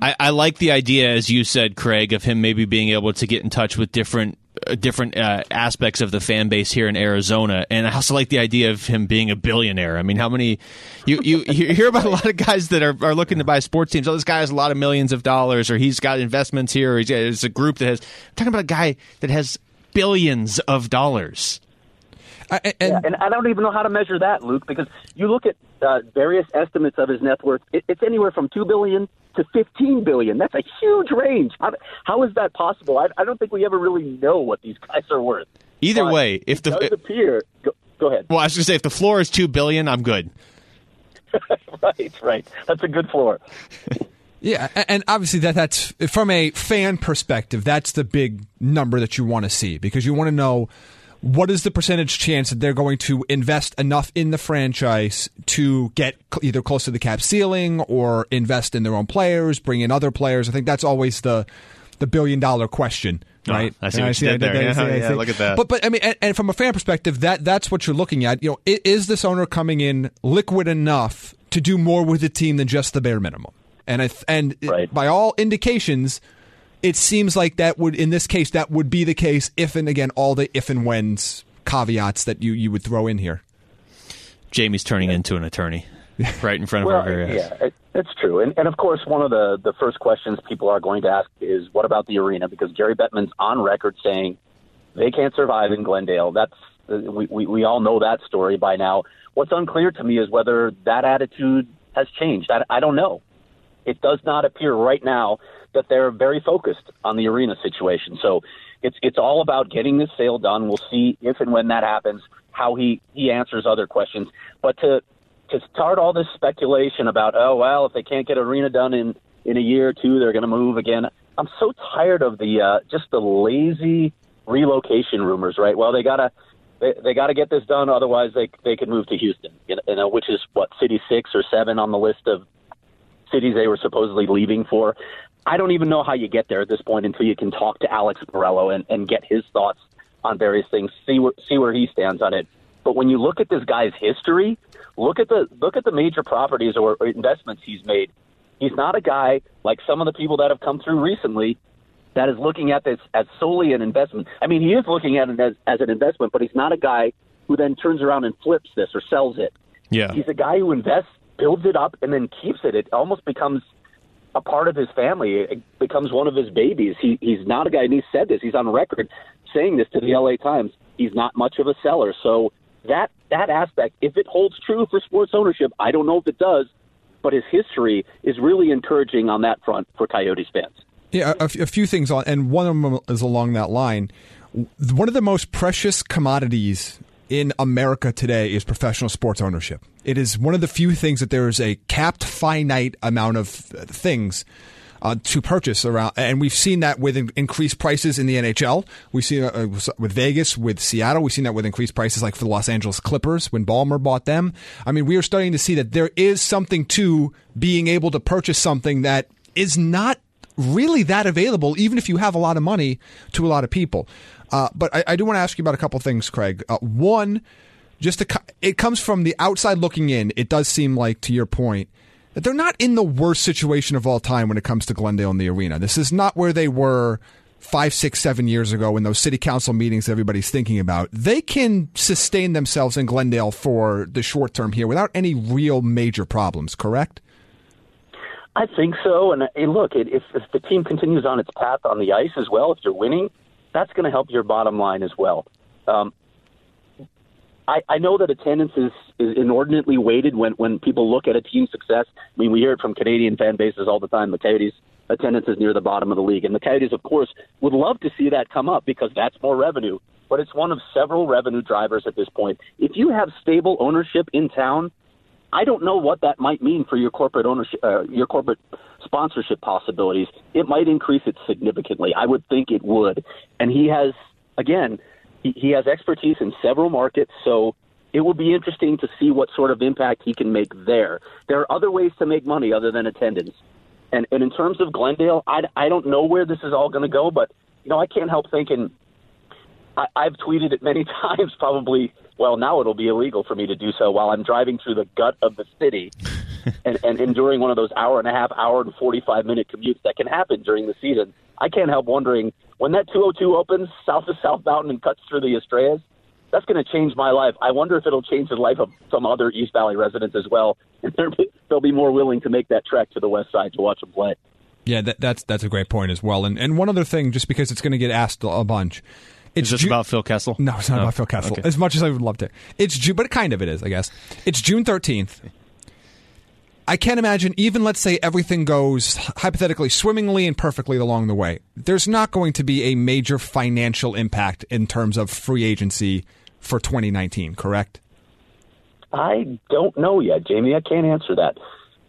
I, I like the idea, as you said, Craig, of him maybe being able to get in touch with different different uh, aspects of the fan base here in Arizona, and I also like the idea of him being a billionaire. I mean, how many you you, you hear about a lot of guys that are, are looking to buy sports teams? Oh, this guy has a lot of millions of dollars, or he's got investments here. Or he's got, it's a group that has. I'm talking about a guy that has billions of dollars. I, and, Yeah, and I don't even know how to measure that, Luke, because you look at uh, various estimates of his net worth. It, it's anywhere from two billion to fifteen billion. That's a huge range. How, how is that possible? I, I don't think we ever really know what these guys are worth. Either But way, if it the does appear, go, go ahead. well, I was going to say if the floor is two billion, I'm good. right, right. That's a good floor. Yeah, and obviously that that's from a fan perspective, that's the big number that you want to see because you want to know what is the percentage chance that they're going to invest enough in the franchise to get either close to the cap ceiling or invest in their own players, bring in other players. I think that's always the the billion dollar question, Oh, right? I see And what you did there. I Yeah, see- I yeah, see. look at that. But but I mean, and, and from a fan perspective, that that's what you're looking at. You know, is this owner coming in liquid enough to do more with the team than just the bare minimum? And I th- and it- by all indications, it seems like that would in this case that would be the case if and again all the if and whens caveats that you you would throw in here. Jamie's turning into an attorney right in front of our Well, very eyes. yeah, it, it's true. And, and of course, one of the, the first questions people are going to ask is, what about the arena? Because Gary Bettman's on record saying they can't survive in Glendale. That's uh, we, we, we all know that story by now. What's unclear to me is whether that attitude has changed. I, I don't know. It does not appear right now that they're very focused on the arena situation. So it's it's all about getting this sale done. We'll see if and when that happens, how he, he answers other questions. But to to start all this speculation about oh well if they can't get arena done in in a year or two they're going to move again. I'm so tired of the uh, just the lazy relocation rumors. Right? Well they gotta they, they got to get this done otherwise they they could move to Houston. You know, which is what city six or seven on the list of cities they were supposedly leaving for. I don't even know how you get there at this point until you can talk to Alex Meruelo and, and get his thoughts on various things, see where see where he stands on it. But when you look at this guy's history, look at the look at the major properties or, or investments he's made. He's not a guy like some of the people that have come through recently that is looking at this as solely an investment. I mean, he is looking at it as, as an investment, but he's not a guy who then turns around and flips this or sells it. Yeah. He's a guy who invests, builds it up, and then keeps it. It almost becomes a part of his family. It becomes one of his babies. He he's not a guy, and he said this. He's on record saying this to the L.A. Times. He's not much of a seller. So that that aspect, if it holds true for sports ownership, I don't know if it does, but his history is really encouraging on that front for Coyotes fans. Yeah, a, a few things on, and one of them is along that line. One of the most precious commodities in America today is professional sports ownership. It is one of the few things that there is a capped, finite amount of things uh, to purchase around, and we've seen that with in- increased prices in the NHL. We've seen uh, with Vegas, with Seattle. We've seen that with increased prices, like for the Los Angeles Clippers when Ballmer bought them. I mean, we are starting to see that there is something to being able to purchase something that is not really that available, even if you have a lot of money to a lot of people. Uh, but I, I do want to ask you about a couple things, Craig. Uh, one, just to, it comes from the outside looking in. It does seem like, to your point, that they're not in the worst situation of all time when it comes to Glendale and the arena. This is not where they were five, six, seven years ago in those city council meetings everybody's thinking about. They can sustain themselves in Glendale for the short term here without any real major problems, correct? I think so. And hey, look, if, if the team continues on its path on the ice as well, if you're winning, that's going to help your bottom line as well. Um, I, I know that attendance is, is inordinately weighted when, when people look at a team's success. I mean, we hear it from Canadian fan bases all the time. The Coyotes' attendance is near the bottom of the league. And the Coyotes, of course, would love to see that come up because that's more revenue. But it's one of several revenue drivers at this point. If you have stable ownership in town, I don't know what that might mean for your corporate ownership, uh, your corporate sponsorship possibilities. It might increase it significantly. I would think it would. And he has, again, he, he has expertise in several markets, so it will be interesting to see what sort of impact he can make there. There are other ways to make money other than attendance. And, and in terms of Glendale, I, I don't know where this is all going to go, but you know I can't help thinking I, I've tweeted it many times. Probably, well, now it'll be illegal for me to do so while I'm driving through the gut of the city and, and enduring one of those hour and a half, hour and 45 minute commutes that can happen during the season. I can't help wondering when that 202 opens south of South Mountain and cuts through the Estrellas. That's going to change my life. I wonder if it'll change the life of some other East Valley residents as well. And they'll be more willing to make that trek to the west side to watch them play. Yeah, that, that's that's a great point as well. And and one other thing, just because it's going to get asked a bunch, it's Is this Ju- about Phil Kessel? No, it's not Oh, about Phil Kessel. okay. As much as I would love to, it's June, but kind of it is, I guess. It's June thirteenth. I can't imagine, even let's say everything goes hypothetically swimmingly and perfectly along the way, there's not going to be a major financial impact in terms of free agency for 2019, correct? I don't know yet, Jamie. I can't answer that.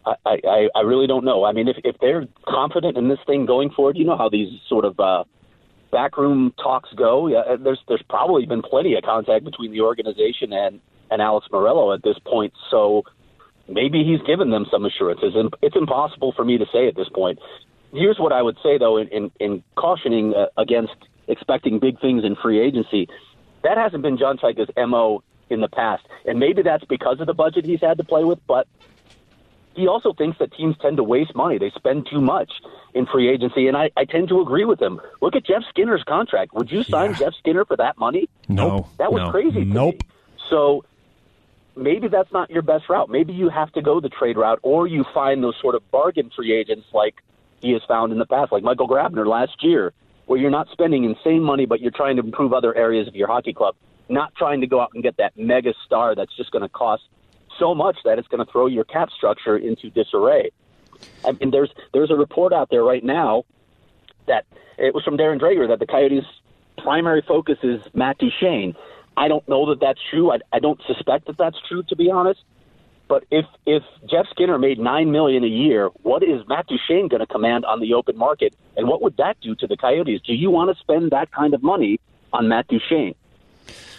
I, I, I really don't know. I mean, if, if they're confident in this thing going forward, you know how these sort of uh, backroom talks go. Yeah, there's there's probably been plenty of contact between the organization and and Alex Meruelo at this point. So maybe he's given them some assurances. And it's impossible for me to say at this point. Here's what I would say though, in in, in cautioning uh, against expecting big things in free agency. That hasn't been John Chayka's mo in the past, and maybe that's because of the budget he's had to play with. But he also thinks that teams tend to waste money. They spend too much in free agency, and I, I tend to agree with him. Look at Jeff Skinner's contract. Would you sign yeah. Jeff Skinner for that money? No, that was no. crazy. Nope. Me. So maybe that's not your best route. Maybe you have to go the trade route, or you find those sort of bargain free agents like he has found in the past, like Michael Grabner last year, where you're not spending insane money, but you're trying to improve other areas of your hockey club, not trying to go out and get that mega star that's just going to cost so much that it's going to throw your cap structure into disarray. I mean, there's there's a report out there right now that it was from Darren Dreger that the Coyotes' primary focus is Matt Duchene. I don't know that that's true. I, I don't suspect that that's true, to be honest. But if if Jeff Skinner made nine million a year, what is Matt Duchene going to command on the open market, and what would that do to the Coyotes? Do you want to spend that kind of money on Matt Duchene?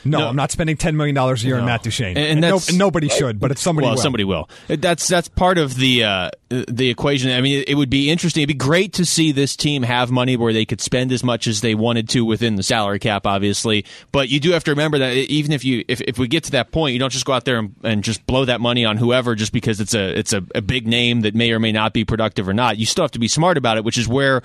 No, no, I'm not spending ten million dollars a year no. on Matt Duchene, and, and, no, nobody should, but it's somebody. Well, will. somebody will. That's that's part of the uh, the equation. I mean, it would be interesting. It'd be great to see this team have money where they could spend as much as they wanted to within the salary cap, obviously. But you do have to remember that even if you if, if we get to that point, you don't just go out there and, and just blow that money on whoever just because it's a it's a, a big name that may or may not be productive or not. You still have to be smart about it, which is where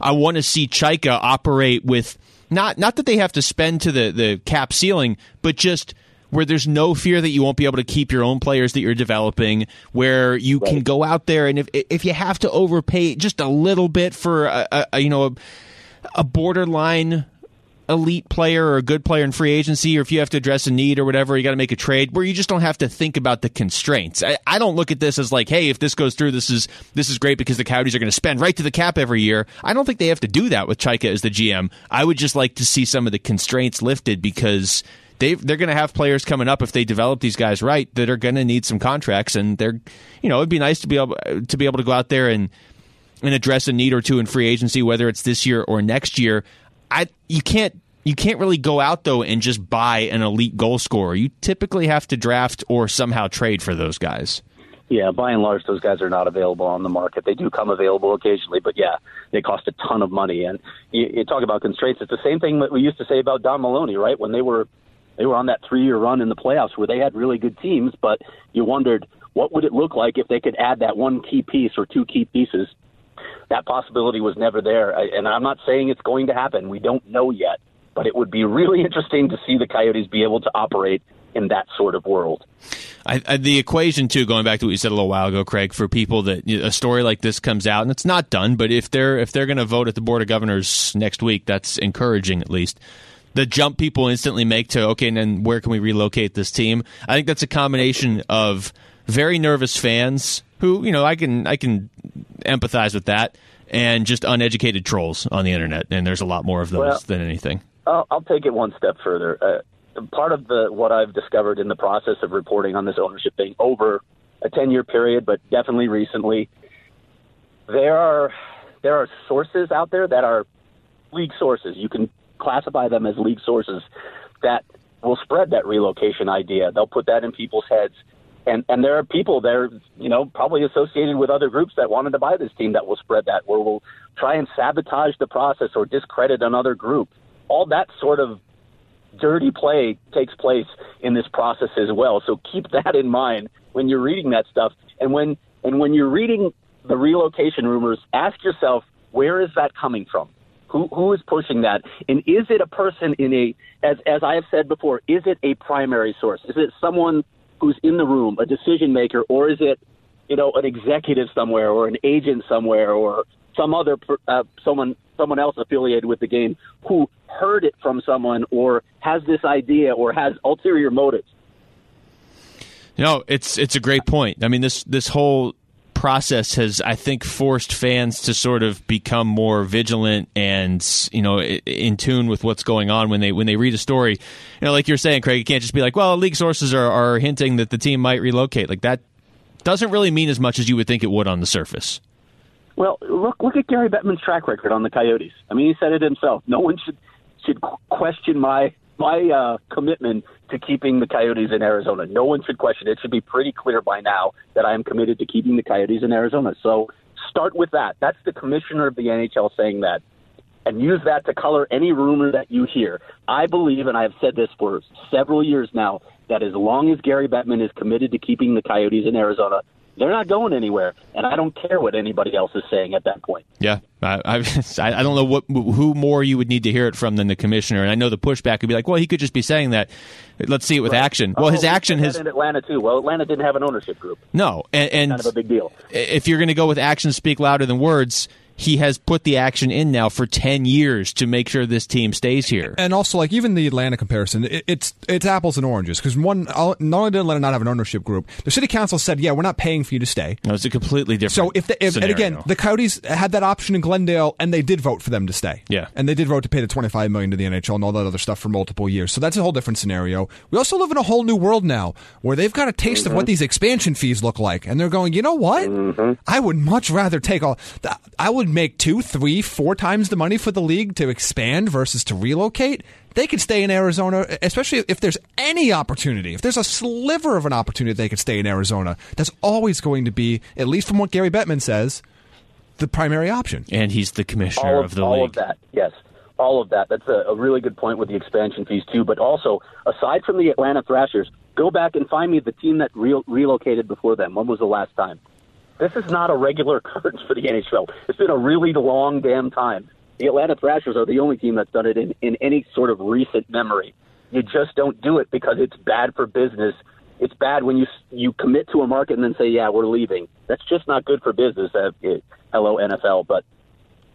I want to see Chayka operate with not not that they have to spend to the, the cap ceiling, but just where there's no fear that you won't be able to keep your own players that you're developing, where you right. can go out there and if if you have to overpay just a little bit for a, a, a you know a, a borderline elite player or a good player in free agency, or if you have to address a need or whatever, you got to make a trade where you just don't have to think about the constraints. I, I, don't look at this as like, hey, if this goes through, this is this is great because the Coyotes are going to spend right to the cap every year. I don't think they have to do that with Chayka as the GM. I would just like to see some of the constraints lifted because they they're going to have players coming up if they develop these guys right that are going to need some contracts, and they're you know it'd be nice to be able to be able to go out there and and address a need or two in free agency, whether it's this year or next year. I you can't you can't really go out though and just buy an elite goal scorer. You typically have to draft or somehow trade for those guys. Yeah, by and large, those guys are not available on the market. They do come available occasionally, but yeah, they cost a ton of money. And you, you talk about constraints. It's the same thing that we used to say about Don Maloney, right? When they were they were on that three year run in the playoffs where they had really good teams, but you wondered what would it look like if they could add that one key piece or two key pieces. That possibility was never there, and I'm not saying it's going to happen. We don't know yet but it would be really interesting to see the Coyotes be able to operate in that sort of world. I, I, the equation too, going back to what you said a little while ago, Craig, for people that a story like this comes out and it's not done, but if they're if they're going to vote at the board of governors next week, that's encouraging at least. The jump people instantly make to okay, and then where can we relocate this team? I think that's a combination of very nervous fans who you know I can I can empathize with that, and just uneducated trolls on the internet, and there's a lot more of those well, than anything. I'll, I'll take it one step further. Uh, part of the what I've discovered in the process of reporting on this ownership thing over a 10 year period, but definitely recently, there are there are sources out there that are league sources. You can classify them as league sources that will spread that relocation idea. They'll put that in people's heads. And, and there are people there, you know, probably associated with other groups that wanted to buy this team that will spread that, where we'll try and sabotage the process or discredit another group all that sort of dirty play takes place in this process as well. So keep that in mind when you're reading that stuff. And when and when you're reading the relocation rumors, ask yourself where is that coming from? Who who is pushing that? And is it a person in a as as I have said before, is it a primary source? Is it someone who's in the room, a decision maker, or is it you know an executive somewhere or an agent somewhere or some other uh, someone someone else affiliated with the game who heard it from someone or has this idea or has ulterior motives. You know, it's it's a great point. I mean, this this whole process has, I think, forced fans to sort of become more vigilant and you know in tune with what's going on when they when they read a story. You know, like you're saying, Craig, you can't just be like, "Well, league sources are, are hinting that the team might relocate." Like that doesn't really mean as much as you would think it would on the surface. Well, look look at Gary Bettman's track record on the Coyotes. I mean, he said it himself. No one should should question my my uh, commitment to keeping the Coyotes in Arizona. No one should question it. It should be pretty clear by now that I am committed to keeping the Coyotes in Arizona. So start with that. That's the commissioner of the NHL saying that. And use that to color any rumor that you hear. I believe, and I have said this for several years now, that as long as Gary Bettman is committed to keeping the Coyotes in Arizona, they're not going anywhere, and I don't care what anybody else is saying at that point. Yeah, I, I, I don't know what who more you would need to hear it from than the commissioner, and I know the pushback would be like, well, he could just be saying that. Let's see it with right. action. Well, oh, his action has in Atlanta too. Well, Atlanta didn't have an ownership group. No, and, and kind of a big deal. If you're going to go with actions speak louder than words, he has put the action in now for 10 years to make sure this team stays here. And also, like, even the Atlanta comparison, it, it's it's apples and oranges. Because one, not only did Atlanta not have an ownership group, the city council said, yeah, we're not paying for you to stay. No, it's a completely different So if, the, if and again, the Coyotes had that option in Glendale, and they did vote for them to stay. Yeah. And they did vote to pay the 25 million to the NHL and all that other stuff for multiple years. So that's a whole different scenario. We also live in a whole new world now where they've got a taste mm-hmm. of what these expansion fees look like. And they're going, you know what? Mm-hmm. I would much rather take all, I would make two, three, four times the money for the league to expand versus to relocate, they could stay in Arizona, especially if there's any opportunity. If there's a sliver of an opportunity they could stay in Arizona, that's always going to be, at least from what Gary Bettman says, the primary option. And he's the commissioner all of, of the all league. All of that, yes. All of that. That's a, a really good point with the expansion fees, too. But also, aside from the Atlanta Thrashers, go back and find me the team that re- relocated before them. When was the last time? This is not a regular occurrence for the NHL. It's been a really long damn time. The Atlanta Thrashers are the only team that's done it in, in any sort of recent memory. You just don't do it because it's bad for business. It's bad when you you commit to a market and then say, "Yeah, we're leaving." That's just not good for business. Uh, it, hello NFL, but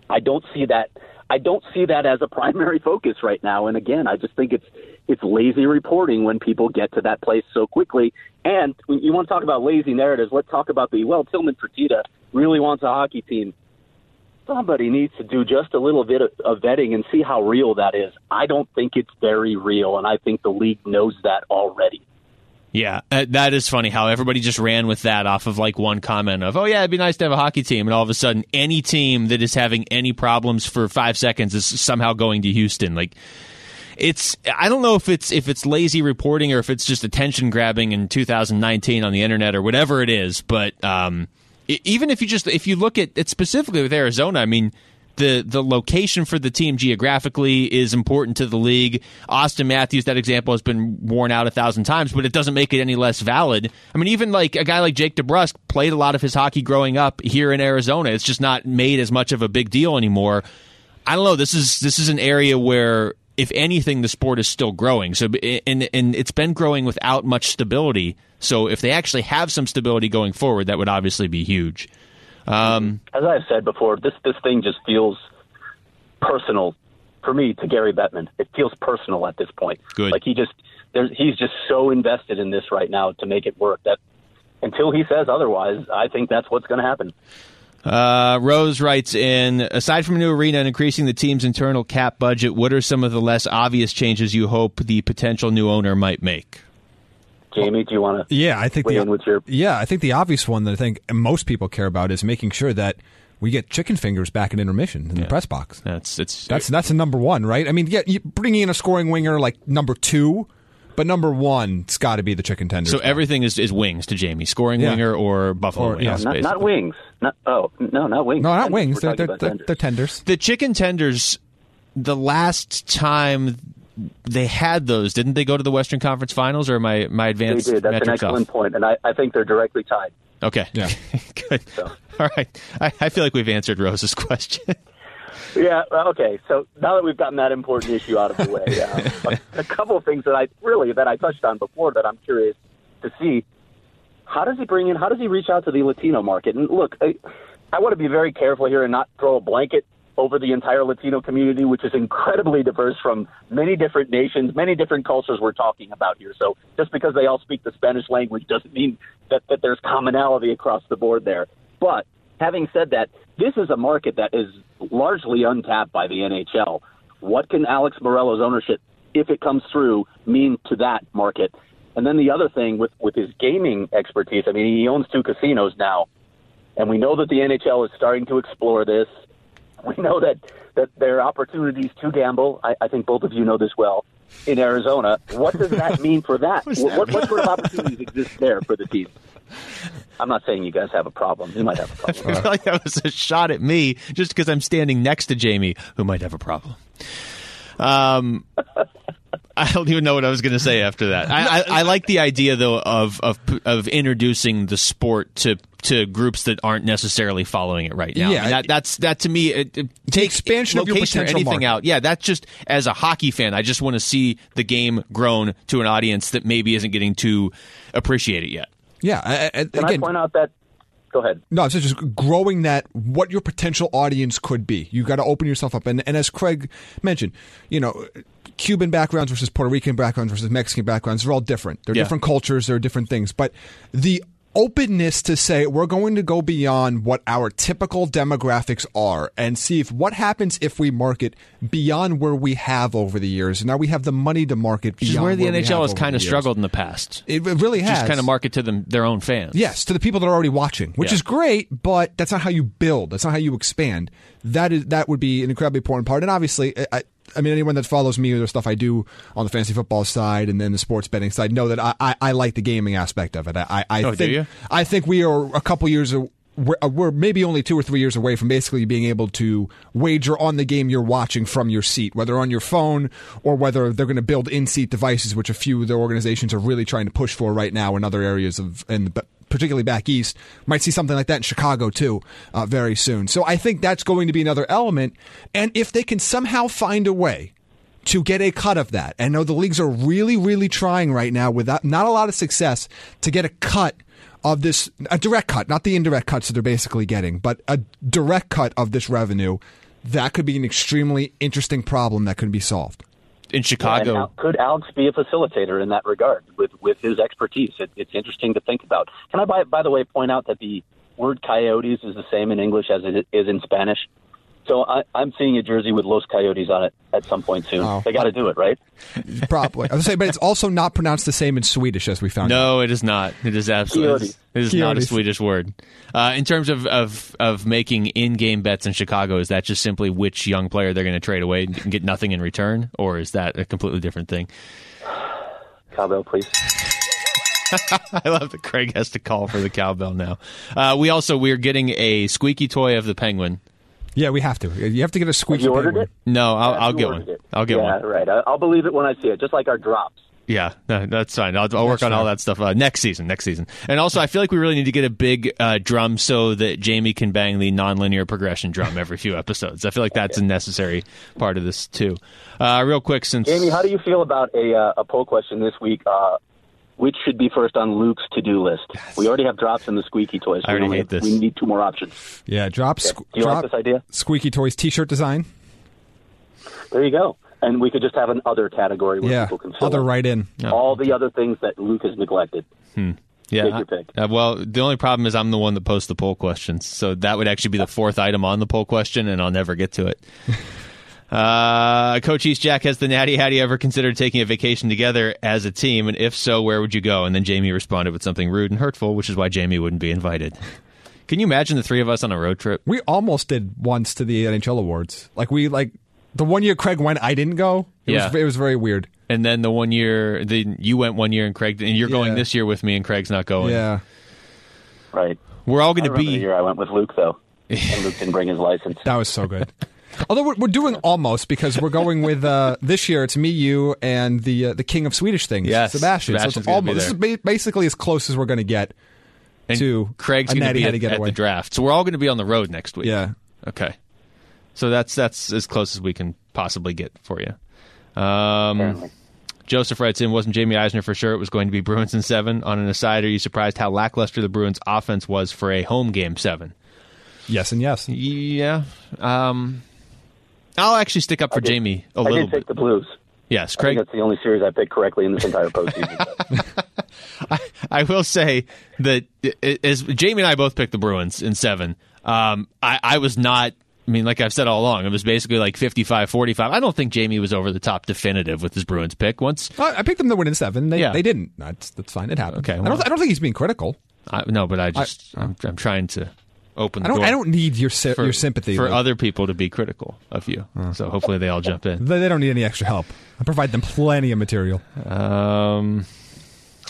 I don't see that. I don't see that as a primary focus right now. And again, I just think it's it's lazy reporting when people get to that place so quickly. And you want to talk about lazy narratives? Let's talk about the well. Tillman Fertitta really wants a hockey team. Somebody needs to do just a little bit of, of vetting and see how real that is. I don't think it's very real, and I think the league knows that already. Yeah, uh, that is funny how everybody just ran with that off of like one comment of, oh, yeah, it'd be nice to have a hockey team. And all of a sudden, any team that is having any problems for five seconds is somehow going to Houston. Like, it's I don't know if it's if it's lazy reporting or if it's just attention grabbing in 2019 on the internet or whatever it is. But um, even if you just if you look at it specifically with Arizona, I mean. The, the location for the team geographically is important to the league. Auston Matthews, that example has been worn out a thousand times, but it doesn't make it any less valid. I mean, even like a guy like Jake DeBrusk played a lot of his hockey growing up here in Arizona. It's just not made as much of a big deal anymore. I don't know. This is this is an area where if anything, the sport is still growing. So, and and it's been growing without much stability. So, if they actually have some stability going forward, that would obviously be huge. Um, As I've said before, this this thing just feels personal for me to Gary Bettman. It feels personal at this point. Good. Like he just he's just so invested in this right now to make it work that until he says otherwise, I think that's what's going to happen. Uh, Rose writes in Aside from a new arena and increasing the team's internal cap budget, what are some of the less obvious changes you hope the potential new owner might make? Jamie, do you want to? Yeah, I think the your... yeah, I think the obvious one that I think most people care about is making sure that we get chicken fingers back in intermission in yeah. the press box. That's it's that's that's a number one, right? I mean, yeah, bringing in a scoring winger like number two but number one, it's got to be the chicken tenders. So everything is, is wings to Jamie, scoring yeah. winger or buffalo or, wings. Yeah. Not, not, wings. Not, oh no, not wings. No, not tenders. wings. They're, they're, they're, tenders. they're tenders. The chicken tenders. The last time they had those, didn't they go to the Western Conference Finals, or my my advanced? They did. That's an excellent off? point, and I, I think they're directly tied. Okay. Yeah. Good. So. All right. I, I feel like we've answered Rose's question. Yeah. Okay. So now that we've gotten that important issue out of the way, uh, a, a couple of things that I really that I touched on before that I'm curious to see. How does he bring in? How does he reach out to the Latino market? And look, I, I want to be very careful here and not throw a blanket over the entire Latino community, which is incredibly diverse from many different nations, many different cultures we're talking about here. So just because they all speak the Spanish language doesn't mean that, that there's commonality across the board there. But having said that, this is a market that is largely untapped by the NHL. What can Alex Meruelo's ownership, if it comes through, mean to that market? And then the other thing with, with his gaming expertise, I mean, he owns two casinos now, and we know that the NHL is starting to explore this. We know that, that there are opportunities to gamble. I, I think both of you know this well in Arizona. What does that mean for that? what, what, what sort of opportunities exist there for the team? I'm not saying you guys have a problem. You might have a problem. I feel like that was a shot at me just because I'm standing next to Jamie, who might have a problem. Um, I don't even know what I was going to say after that. I, I, I like the idea though of, of of introducing the sport to to groups that aren't necessarily following it right now. Yeah, I mean, that, that's that to me. It, it take expansion of your location or potential anything market. out. Yeah, that's just as a hockey fan. I just want to see the game grown to an audience that maybe isn't getting to appreciate it yet. Yeah, I, I, Can again, I point out that? Go ahead. No, it's just growing that what your potential audience could be. You got to open yourself up, and and as Craig mentioned, you know, Cuban backgrounds versus Puerto Rican backgrounds versus Mexican backgrounds, they're all different. They're Yeah. different cultures. They're different things, but the openness to say we're going to go beyond what our typical demographics are and see if what happens if we market beyond where we have over the years and now we have the money to market Which beyond is where the we have NHL has kind of years. struggled in the past. it, it really has Just kind of market to them their own fans. Yes, to the people that are already watching, which Yeah. is great, but that's not how you build. That's not how you expand. That is that would be an incredibly important part. And obviously, I, I mean, anyone that follows me or the stuff I do on the fantasy football side and then the sports betting side know that I, I, I like the gaming aspect of it. I, I Oh, do think you? I think we are a couple years. We're, uh, we're maybe only two or three years away from basically being able to wager on the game you're watching from your seat, whether on your phone or whether they're going to build in-seat devices, which a few of the organizations are really trying to push for right now in other areas of, and particularly back east. Might see something like that in Chicago too, uh, very soon. So I think that's going to be another element. And if they can somehow find a way to get a cut of that. I know the leagues are really, really trying right now without not a lot of success to get a cut of this, a direct cut, not the indirect cuts that they're basically getting, but a direct cut of this revenue. That could be an extremely interesting problem that could be solved. In And Chicago, Al- could Alex be a facilitator in that regard with, with his expertise? It, it's interesting to think about. Can I, by, by the way, point out that the word coyotes is the same in English as it is in Spanish? So I, I'm seeing a jersey with Los Coyotes on it at some point soon. Oh. They got to do it, right? Probably. I was say, but it's also not pronounced the same in Swedish as we found. out. No, it is not. It is absolutely. Coyote. It is not a Swedish word. Uh, in terms of, of of making in-game bets in Chicago, is that just simply which young player they're going to trade away and get nothing in return, or is that a completely different thing? Cowbell, please. I love that Craig has to call for the cowbell now. Uh, we also we're getting a squeaky toy of the penguin. Yeah, we have to. You have to get a squeaky you ordered penguin. it? No, I'll, I'll get one. it? I'll get yeah, one. right. I, I'll believe it when I see it, just like our drops. Yeah, no, that's fine. I'll, I'll work on all fair. that stuff uh, next season. Next season, and also I feel like we really need to get a big uh, drum so that Jamie can bang the nonlinear progression drum every few episodes. I feel like that's a necessary part of this too. Uh, real quick, since Jamie, how do you feel about a, uh, a poll question this week? Which should be first on Luke's to-do list? We already have drops in the squeaky toys. I already we hate have- this. We need two more options. Yeah, drops. Yeah. squ- Do you like this idea? Squeaky Toys T-shirt design. There you go. And we could just have an other category where Yeah, people can fill other right in. all the other things that Luke has neglected. yeah, take your pick. uh, well, the only problem is I'm the one that posts the poll questions, so that would actually be the fourth item on the poll question, and I'll never get to it. Uh, Coach East Jack has the natty. Had you ever considered taking a vacation together as a team? And if so, where would you go? And then Jamie responded with something rude and hurtful, which is why Jamie wouldn't be invited. Can you imagine the three of us on a road trip? We almost did once to the NHL awards. Like we like the one year Craig went, I didn't go. It Yeah. was it was very weird. And then the one year, the you went one year and Craig, and you're going this year with me, and Craig's not going. Yeah. Right. We're all going to remember the be. year I went with Luke, though. and Luke didn't bring his license. That was so good. Although we're, we're doing almost because we're going with uh, this year. It's me, you, and the uh, the king of Swedish things, Yes, Sebastian. Sebastian's so it's gonna be almost this is ba- basically as close as we're going to get and to Craig's a going to natty be at, at the draft. So we're all going to be on the road next week. Yeah. Okay. So that's that's as close as we can possibly get for you. Um, Joseph writes in, wasn't Jamie Eisner for sure it was going to be Bruins in seven? On an aside, are you surprised how lackluster the Bruins offense was for a home game seven? Yes and yes. Yeah. Um, I'll actually stick up for did- Jamie a I little I did take bit. the Blues. Yes, I think Craig. that's the only series I picked correctly in this entire postseason. I, I will say that as Jamie and I both picked the Bruins in seven. Um, I, I was not. I mean, like I've said all along, it was basically like 55 45. I don't think Jamie was over the top definitive with his Bruins pick. Once I I picked them to win in seven. They, Yeah. they didn't. That's that's fine. It happened. Okay, I don't. I don't think he's being critical. I, no, but I just I, am I'm trying to open. The I don't. door I don't need your sy- for, your sympathy for Luke. other people to be critical of you. So hopefully they all jump in. They, they don't need any extra help. I provide them plenty of material. Um,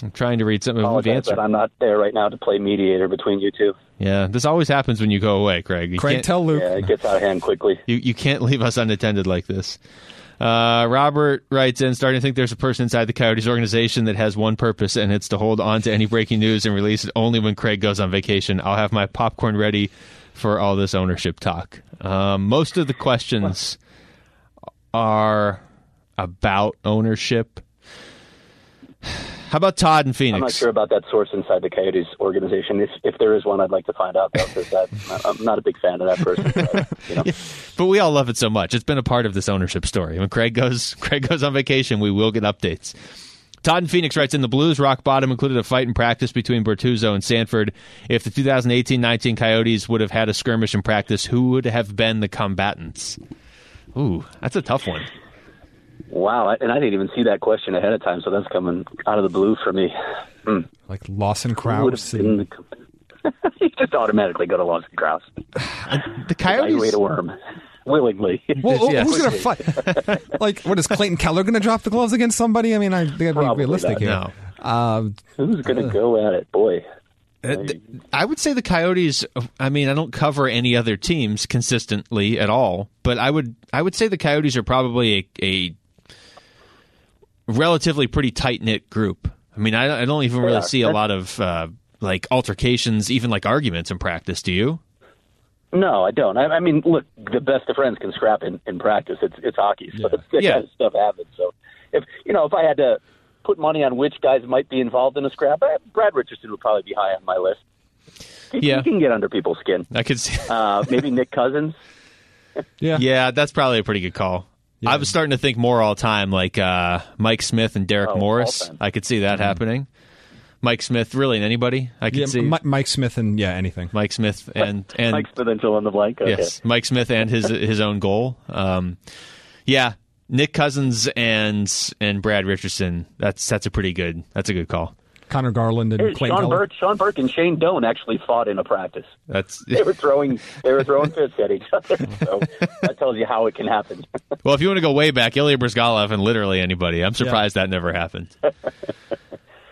I'm trying to read something. We've Apologize answered. I'm not there right now to play mediator between you two. Yeah, this always happens when you go away, Craig. You Craig, can't- tell Luke. Yeah, it gets out of hand quickly. You you can't leave us unattended like this. Uh, Robert writes in, starting to think there's a person inside the Coyotes organization that has one purpose, and it's to hold on to any breaking news and release it only when Craig goes on vacation. I'll have my popcorn ready for all this ownership talk. Um, most of the questions are about ownership. How about Todd and Phoenix? I'm not sure about that source inside the Coyotes organization. If, if there is one, I'd like to find out. Though, because that, I'm not a big fan of that person. But, you know, But we all love it so much. It's been a part of this ownership story. When Craig goes Craig goes on vacation, we will get updates. Todd and Phoenix writes in the Blues rock bottom included a fight in practice between Bortuzzo and Sanford. If the 2018-19 Coyotes would have had a skirmish in practice, who would have been the combatants? Ooh, that's a tough one. Wow, and I didn't even see that question ahead of time, so that's coming out of the blue for me. Hmm. Like Lawson Who would Krause. have the you just automatically go to Lawson Crouse. The Evaluate Coyotes a worm willingly. Well, well, Yes. who's going to fight? like, what is Clayton Keller going to drop the gloves against somebody? I mean, I they got to be realistic not. here. No. Uh, Who's going to go at it, boy? Uh, I would say the Coyotes. I mean, I don't cover any other teams consistently at all, but I would I would say the Coyotes are probably a, a relatively pretty tight knit group. I mean, I, I don't even really are. see a lot of uh, like altercations, even like arguments in practice. Do you? No, I don't. I, I mean, look, the best of friends can scrap in, in practice. It's it's hockey, so that Yeah. kind of stuff happens. So, if you know, if I had to put money on which guys might be involved in a scrap, Brad Richardson would probably be high on my list. He, Yeah. he can get under people's skin. I could see. Uh, maybe Nick Cousins. yeah. yeah, that's probably a pretty good call. I was starting to think more all time, like uh, Mike Smith and Derek Oh, Morris. all. I could see that happening. Mike Smith, really, and anybody. I could Yeah, see Mi- Mike Smith and yeah, anything. Mike Smith and and Mike Smith and fill in the blank. Okay. Yes, Mike Smith and his his own goal. Um, yeah, Nick Cousins and and Brad Richardson. That's that's a pretty good. That's a good call. Conor Garland and Hey, Clayton Sean Keller. Burke, Sean Burke, and Shane Doan actually fought in a practice. That's They were throwing, they were throwing fists at each other. So that tells you how it can happen. well. If you want to go way back, Ilya Bryzgalov and literally anybody. I'm surprised that never happened.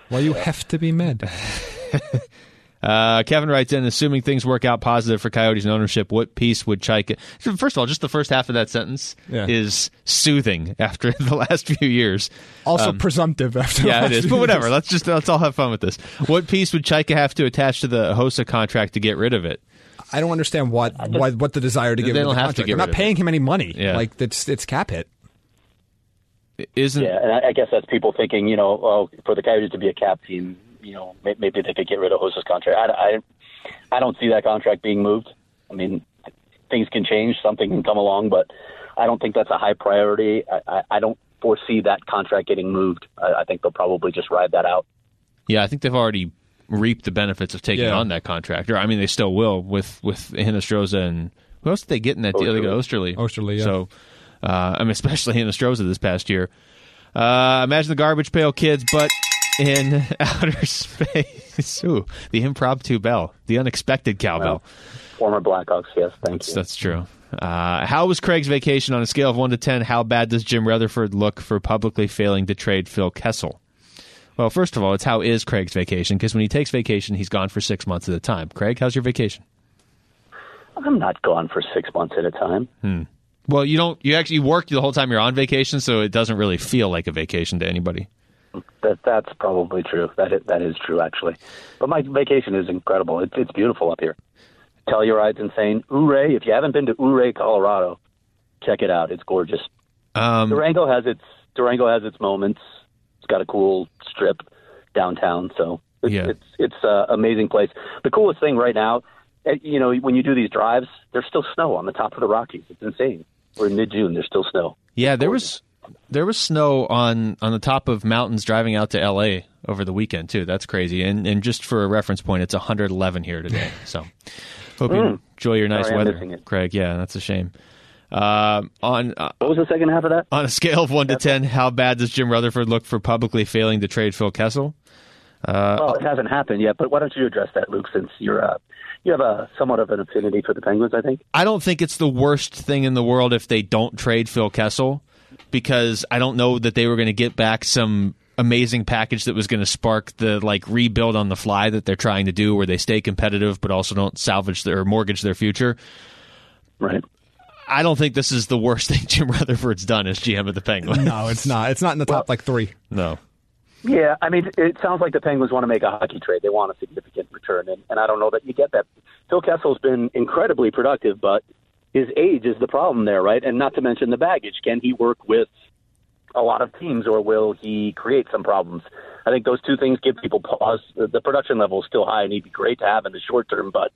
Well, you have to be mad. Uh, Kevin writes in, assuming things work out positive for Coyotes and ownership, what piece would Chayka? First of all, just the first half of that sentence Yeah. is soothing after the last few years. Also presumptive after. Um, Yeah, the last is. But whatever. years. Let's just let's all have fun with this. What piece would Chayka have to attach to the Hossa contract to get rid of it? I don't understand what what, what the desire to get They rid don't the have to contract. get They're rid not of paying him any money. Yeah. Like it's it's cap hit. Isn't Yeah, and I, I guess that's people thinking, you know, oh, for the Coyotes to be a cap team, you know, maybe they could get rid of Hossa's contract. I, I, I don't see that contract being moved. I mean, things can change, something can come along, but I don't think that's a high priority. I, I, I don't foresee that contract getting moved. I, I think they'll probably just ride that out. Yeah, I think they've already reaped the benefits of taking Yeah. on that contract. Or I mean, they still will with with Hinostroza and who else did they get in that deal? They got Oesterle. Oesterle, yeah. So, uh, I mean, especially Hinostroza this past year. Uh, imagine the garbage pail kids, but in outer space. Ooh, the impromptu bell, the unexpected cowbell. Former Blackhawks, yes, thank you. That's true. Uh, how was Craig's vacation on a scale of one to ten? How bad does Jim Rutherford look for publicly failing to trade Phil Kessel? Well, first of all, it's how is Craig's vacation? Because when he takes vacation, he's gone for six months at a time. Craig, how's your vacation? I'm not gone for six months at a time. Well, you don't. You actually work the whole time you're on vacation, so it doesn't really feel like a vacation to anybody. That that's probably true. That is, that is true actually. But my vacation is incredible. It's it's beautiful up here. Telluride's insane. Ouray, if you haven't been to Ouray, Colorado, check it out. It's gorgeous. Um, Durango has its Durango has its moments. It's got a cool strip downtown, so it's Yeah. it's it's an amazing place. The coolest thing right now, eh, you know, when you do these drives, there's still snow on the top of the Rockies. It's insane. We're in mid June. There's still snow. Yeah, there was there was snow on on the top of mountains driving out to L.A. over the weekend too. That's crazy. And and just for a reference point, it's 111 here today. So hope you enjoy your nice Sorry, weather. Craig. Yeah, that's a shame. Uh, on uh, What was the second half of that? on a scale of one to ten, how bad does Jim Rutherford look for publicly failing to trade Phil Kessel? well, it hasn't happened yet, but why don't you address that, Luke? Since you're uh, you have a somewhat of an affinity for the Penguins, I think. I don't think it's the worst thing in the world if they don't trade Phil Kessel because I don't know that they were going to get back some amazing package that was going to spark the like rebuild on the fly that they're trying to do where they stay competitive but also don't salvage their or mortgage their future. Right. I don't think this is the worst thing Jim Rutherford's done as GM of the Penguins. No, it's not. It's not in the top like three. No. Yeah, I mean, it sounds like the Penguins want to make a hockey trade. They want a significant return, and, and I don't know that you get that. Phil Kessel's been incredibly productive, but his age is the problem there, right? And not to mention the baggage. Can he work with a lot of teams, or will he create some problems? I think those two things give people pause. The, production level is still high, and he'd be great to have in the short term, but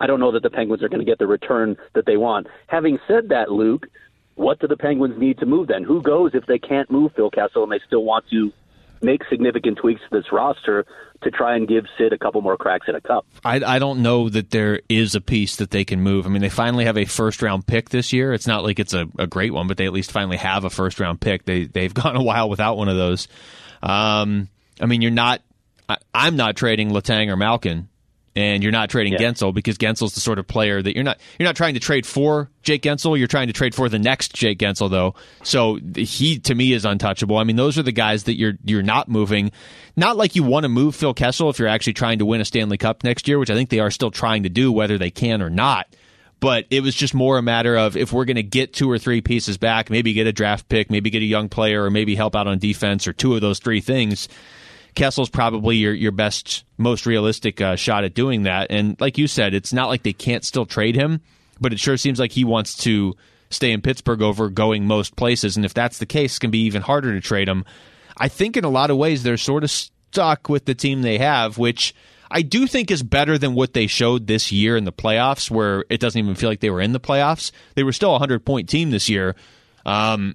I don't know that the Penguins are going to get the return that they want. Having said that, Luke, what do the Penguins need to move then? Who goes if they can't move Phil Kessel and they still want to make significant tweaks to this roster to try and give Sid a couple more cracks at a cup? I, I don't know that there is a piece that they can move. I mean, they finally have a first round pick this year. It's not like it's a, a great one, but they at least finally have a first round pick. They they've gone a while without one of those. Um, I mean, you're not. I, I'm not trading Letang or Malkin, and you're not trading Yeah. Guentzel because Guentzel's the sort of player that you're not. You're not trying to trade for Jake Guentzel. You're trying to trade for the next Jake Guentzel, though. So he to me is untouchable. I mean, those are the guys that you're you're not moving. Not like you want to move Phil Kessel if you're actually trying to win a Stanley Cup next year, which I think they are still trying to do, whether they can or not. But it was just more a matter of if we're going to get two or three pieces back, maybe get a draft pick, maybe get a young player, or maybe help out on defense, or two of those three things. Kessel's probably your your best, most realistic uh, shot at doing that. And like you said, it's not like they can't still trade him, but it sure seems like he wants to stay in Pittsburgh over going most places. And if that's the case, going to be even harder to trade him. I think in a lot of ways they're sort of stuck with the team they have, which I do think is better than what they showed this year in the playoffs, where it doesn't even feel like they were in the playoffs. They were still a hundred point team this year. Um,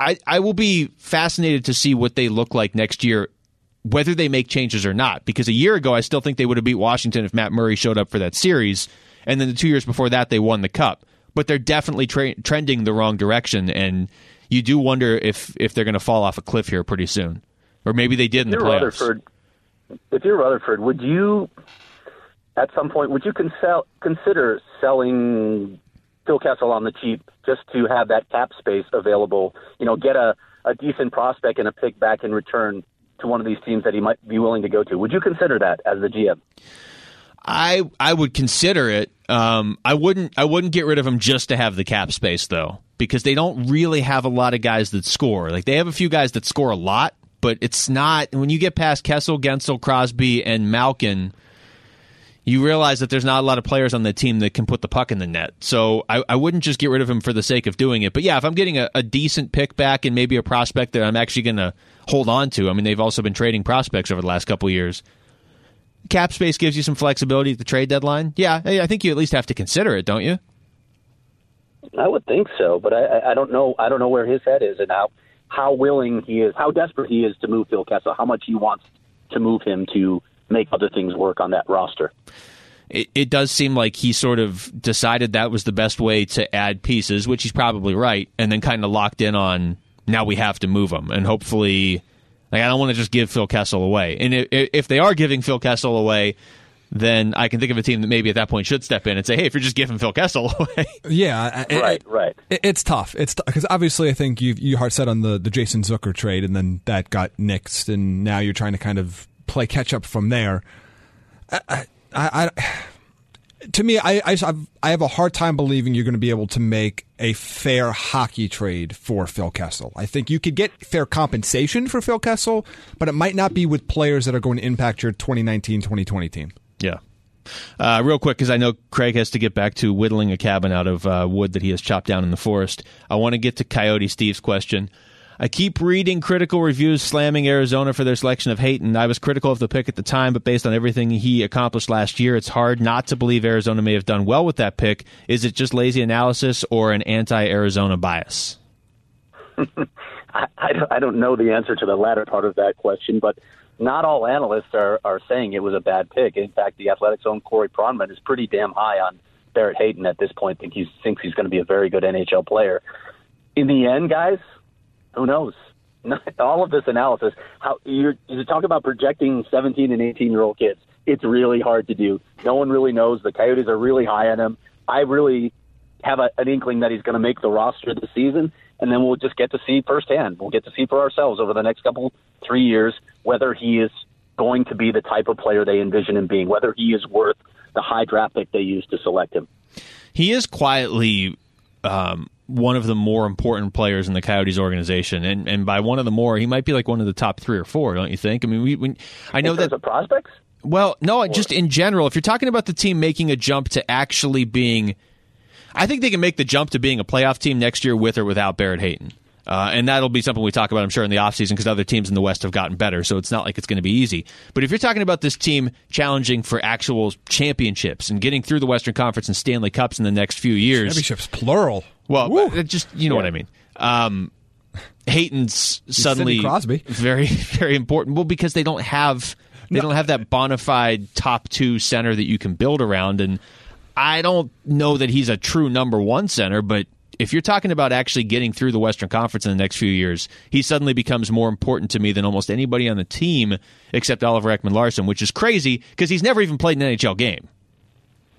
I I will be fascinated to see what they look like next year, whether they make changes or not. Because a year ago, I still think they would have beat Washington if Matt Murray showed up for that series, and then the two years before that, they won the cup. But they're definitely tra- trending the wrong direction, and you do wonder if if they're going to fall off a cliff here pretty soon, or maybe they did in the If you're playoffs. Rutherford, if you're Rutherford, would you, at some point, would you consel- consider selling Phil Kessel on the cheap just to have that cap space available? You know, get a, a decent prospect and a pick back in return to one of these teams that he might be willing to go to. Would you consider that as the GM? I I would consider it. Um, I wouldn't I wouldn't get rid of him just to have the cap space though, because they don't really have a lot of guys that score. Like they have a few guys that score a lot, but it's not when you get past Kessel, Guentzel, Crosby, and Malkin. You realize that there's not a lot of players on the team that can put the puck in the net. So I, I wouldn't just get rid of him for the sake of doing it. But yeah, if I'm getting a, a decent pick back and maybe a prospect that I'm actually going to hold on to, I mean, they've also been trading prospects over the last couple years cap space gives you some flexibility at the trade deadline. Yeah, I think you at least have to consider it, don't you? I would think so, but I- I don't know. I don't know where his head is and how how willing he is, how desperate he is to move Phil Kessel, how much he wants to move him to make other things work on that roster. It, it does seem like he sort of decided that was the best way to add pieces, which he's probably right, and then kind of locked in on now we have to move him, and hopefully, like I don't want to just give Phil Kessel away, and if, if they are giving Phil Kessel away. Then I can think of a team that maybe at that point should step in and say, "Hey, if you're just giving Phil Kessel away, Yeah, I- I- Right, right. It- It's tough. It's because obviously I think you you hard set on the the Jason Zucker trade, and then that got nixed, and now you're trying to kind of play catch up from there. I, I, I to me, I I, I've- I have a hard time believing you're going to be able to make a fair hockey trade for Phil Kessel. I think you could get fair compensation for Phil Kessel, but it might not be with players that are going to impact your 2019-2020 team. Yeah. Uh, real quick, because I know Craig has to get back to whittling a cabin out of uh, wood that he has chopped down in the forest. I want to get to Coyote Steve's question. I keep reading critical reviews slamming Arizona for their selection of Hayton. I was critical of the pick at the time, but based on everything he accomplished last year, it's hard not to believe Arizona may have done well with that pick. Is it just lazy analysis or an anti Arizona bias? I, I, don't, know the answer to the latter part of that question, but not all analysts are, are saying it was a bad pick. In fact, the Athletic's own Corey Pronman is pretty damn high on Barrett Hayton at this point. Think he thinks he's going to be a very good NHL player. In the end, guys, who knows? All of this analysis, how you're, you're talking about projecting 17 and 18 year old kids. It's really hard to do. No one really knows. The Coyotes are really high on him. I really have a, an inkling that he's going to make the roster this season, and then we'll just get to see firsthand. We'll get to see for ourselves over the next couple three years whether he is going to be the type of player they envision him being, whether he is worth the high draft pick they used to select him. He is quietly um, one of the more important players in the Coyotes organization, and and by one of the more, he might be like one of the top three or four, don't you think? I mean, we, we I know that of prospects. Well, no, just in general, if you're talking about the team making a jump to actually being, I think they can make the jump to being a playoff team next year with or without Barrett Hayton. Uh, and that'll be something we talk about, I'm sure, in the offseason because other teams in the West have gotten better. So it's not like it's going to be easy. But if you're talking about this team challenging for actual championships and getting through the Western Conference and Stanley Cups in the next few years. Championships, plural. Well, just, you know yeah. what I mean. Um, Hayton's suddenly Crosby. very, very important. Well, because they don't have they no. don't have that bona fide top two center that you can build around. And I don't know that he's a true number one center, but if you're talking about actually getting through the Western Conference in the next few years, he suddenly becomes more important to me than almost anybody on the team except Oliver Ekman Larsson, which is crazy because he's never even played an NHL game.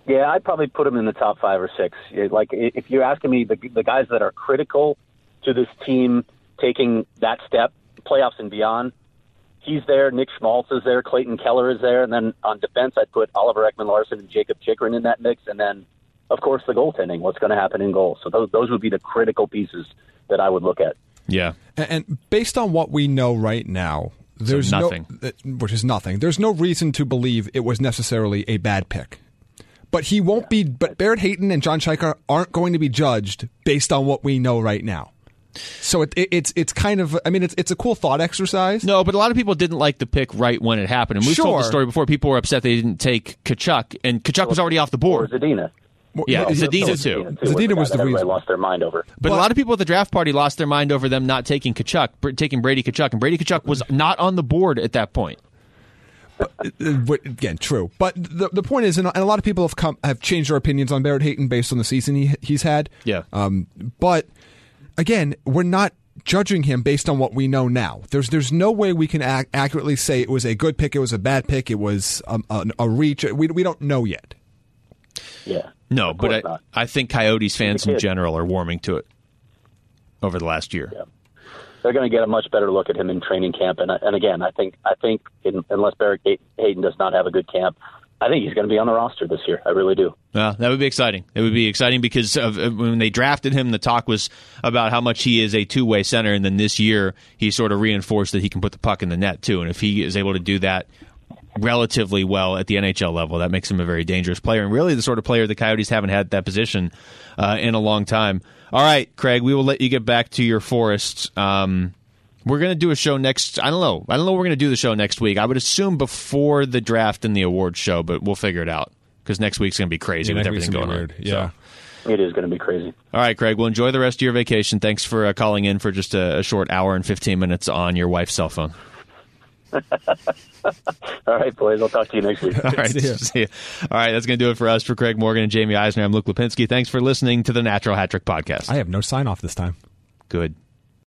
Yeah, I'd probably put him in the top five or six. Like if you're asking me, the the guys that are critical to this team taking that step, playoffs and beyond, he's there. Nick Schmaltz is there. Clayton Keller is there. And then on defense, I'd put Oliver Ekman Larsson and Jakob Chychrun in that mix. And then, of course, the goaltending. What's going to happen in goal? So those those would be the critical pieces that I would look at. Yeah. And, and based on what we know right now, there's so nothing, no, which is nothing. There's no reason to believe it was necessarily a bad pick. But he won't yeah. be. But Barrett Hayton and John Chayka aren't going to be judged based on what we know right now. So it, it, it's it's kind of I mean it's it's a cool thought exercise. No, but a lot of people didn't like the pick right when it happened, and we've sure. told the story before. People were upset they didn't take Tkachuk, and Tkachuk was already off the board. Or Zadina. Yeah, Zadina, too. Zadina, Zadina was the reason. lost their mind over. But, but, a lot of people at the draft party lost their mind over them not taking Tkachuk, taking Brady Tkachuk, and Brady Tkachuk was not on the board at that point. But, uh, again, true. But the the point is, and a lot of people have come have changed their opinions on Barrett Hayton based on the season he, he's had. Yeah. Um, but again, we're not judging him based on what we know now. There's there's no way we can ac- accurately say it was a good pick, it was a bad pick, it was a, a, a reach. We we don't know yet. Yeah. No, but I, I think Coyotes fans in general are warming to it over the last year. Yeah. They're going to get a much better look at him in training camp, and and again, I think I think in, unless Barrett Hayton does not have a good camp, I think he's going to be on the roster this year. I really do. Yeah, that would be exciting. It would be exciting because of, uh, when they drafted him, the talk was about how much he is a two way center, and then this year he sort of reinforced that he can put the puck in the net too. And if he is able to do that relatively well at the NHL level, that makes him a very dangerous player, and really the sort of player the Coyotes haven't had that position uh, in a long time. All right, Craig, we will let you get back to your forests. Um, we're going to do a show next. I don't know. I don't know. We're going to do the show next week. I would assume before the draft and the awards show, but we'll figure it out because next week's going to be crazy yeah, with everything going on. Yeah. So. It is going to be crazy. All right, Craig. Well, enjoy the rest of your vacation. Thanks for uh, calling in for just a, a, short hour and 15 minutes on your wife's cell phone. All right, boys. I'll talk to you next week. All right. See you. See you. All right. That's going to do it for us. For Craig Morgan and Jamie Eisner, I'm Luke Lapinski. Thanks for listening to the Natural Hat Trick Podcast. I have no sign off this time. Good.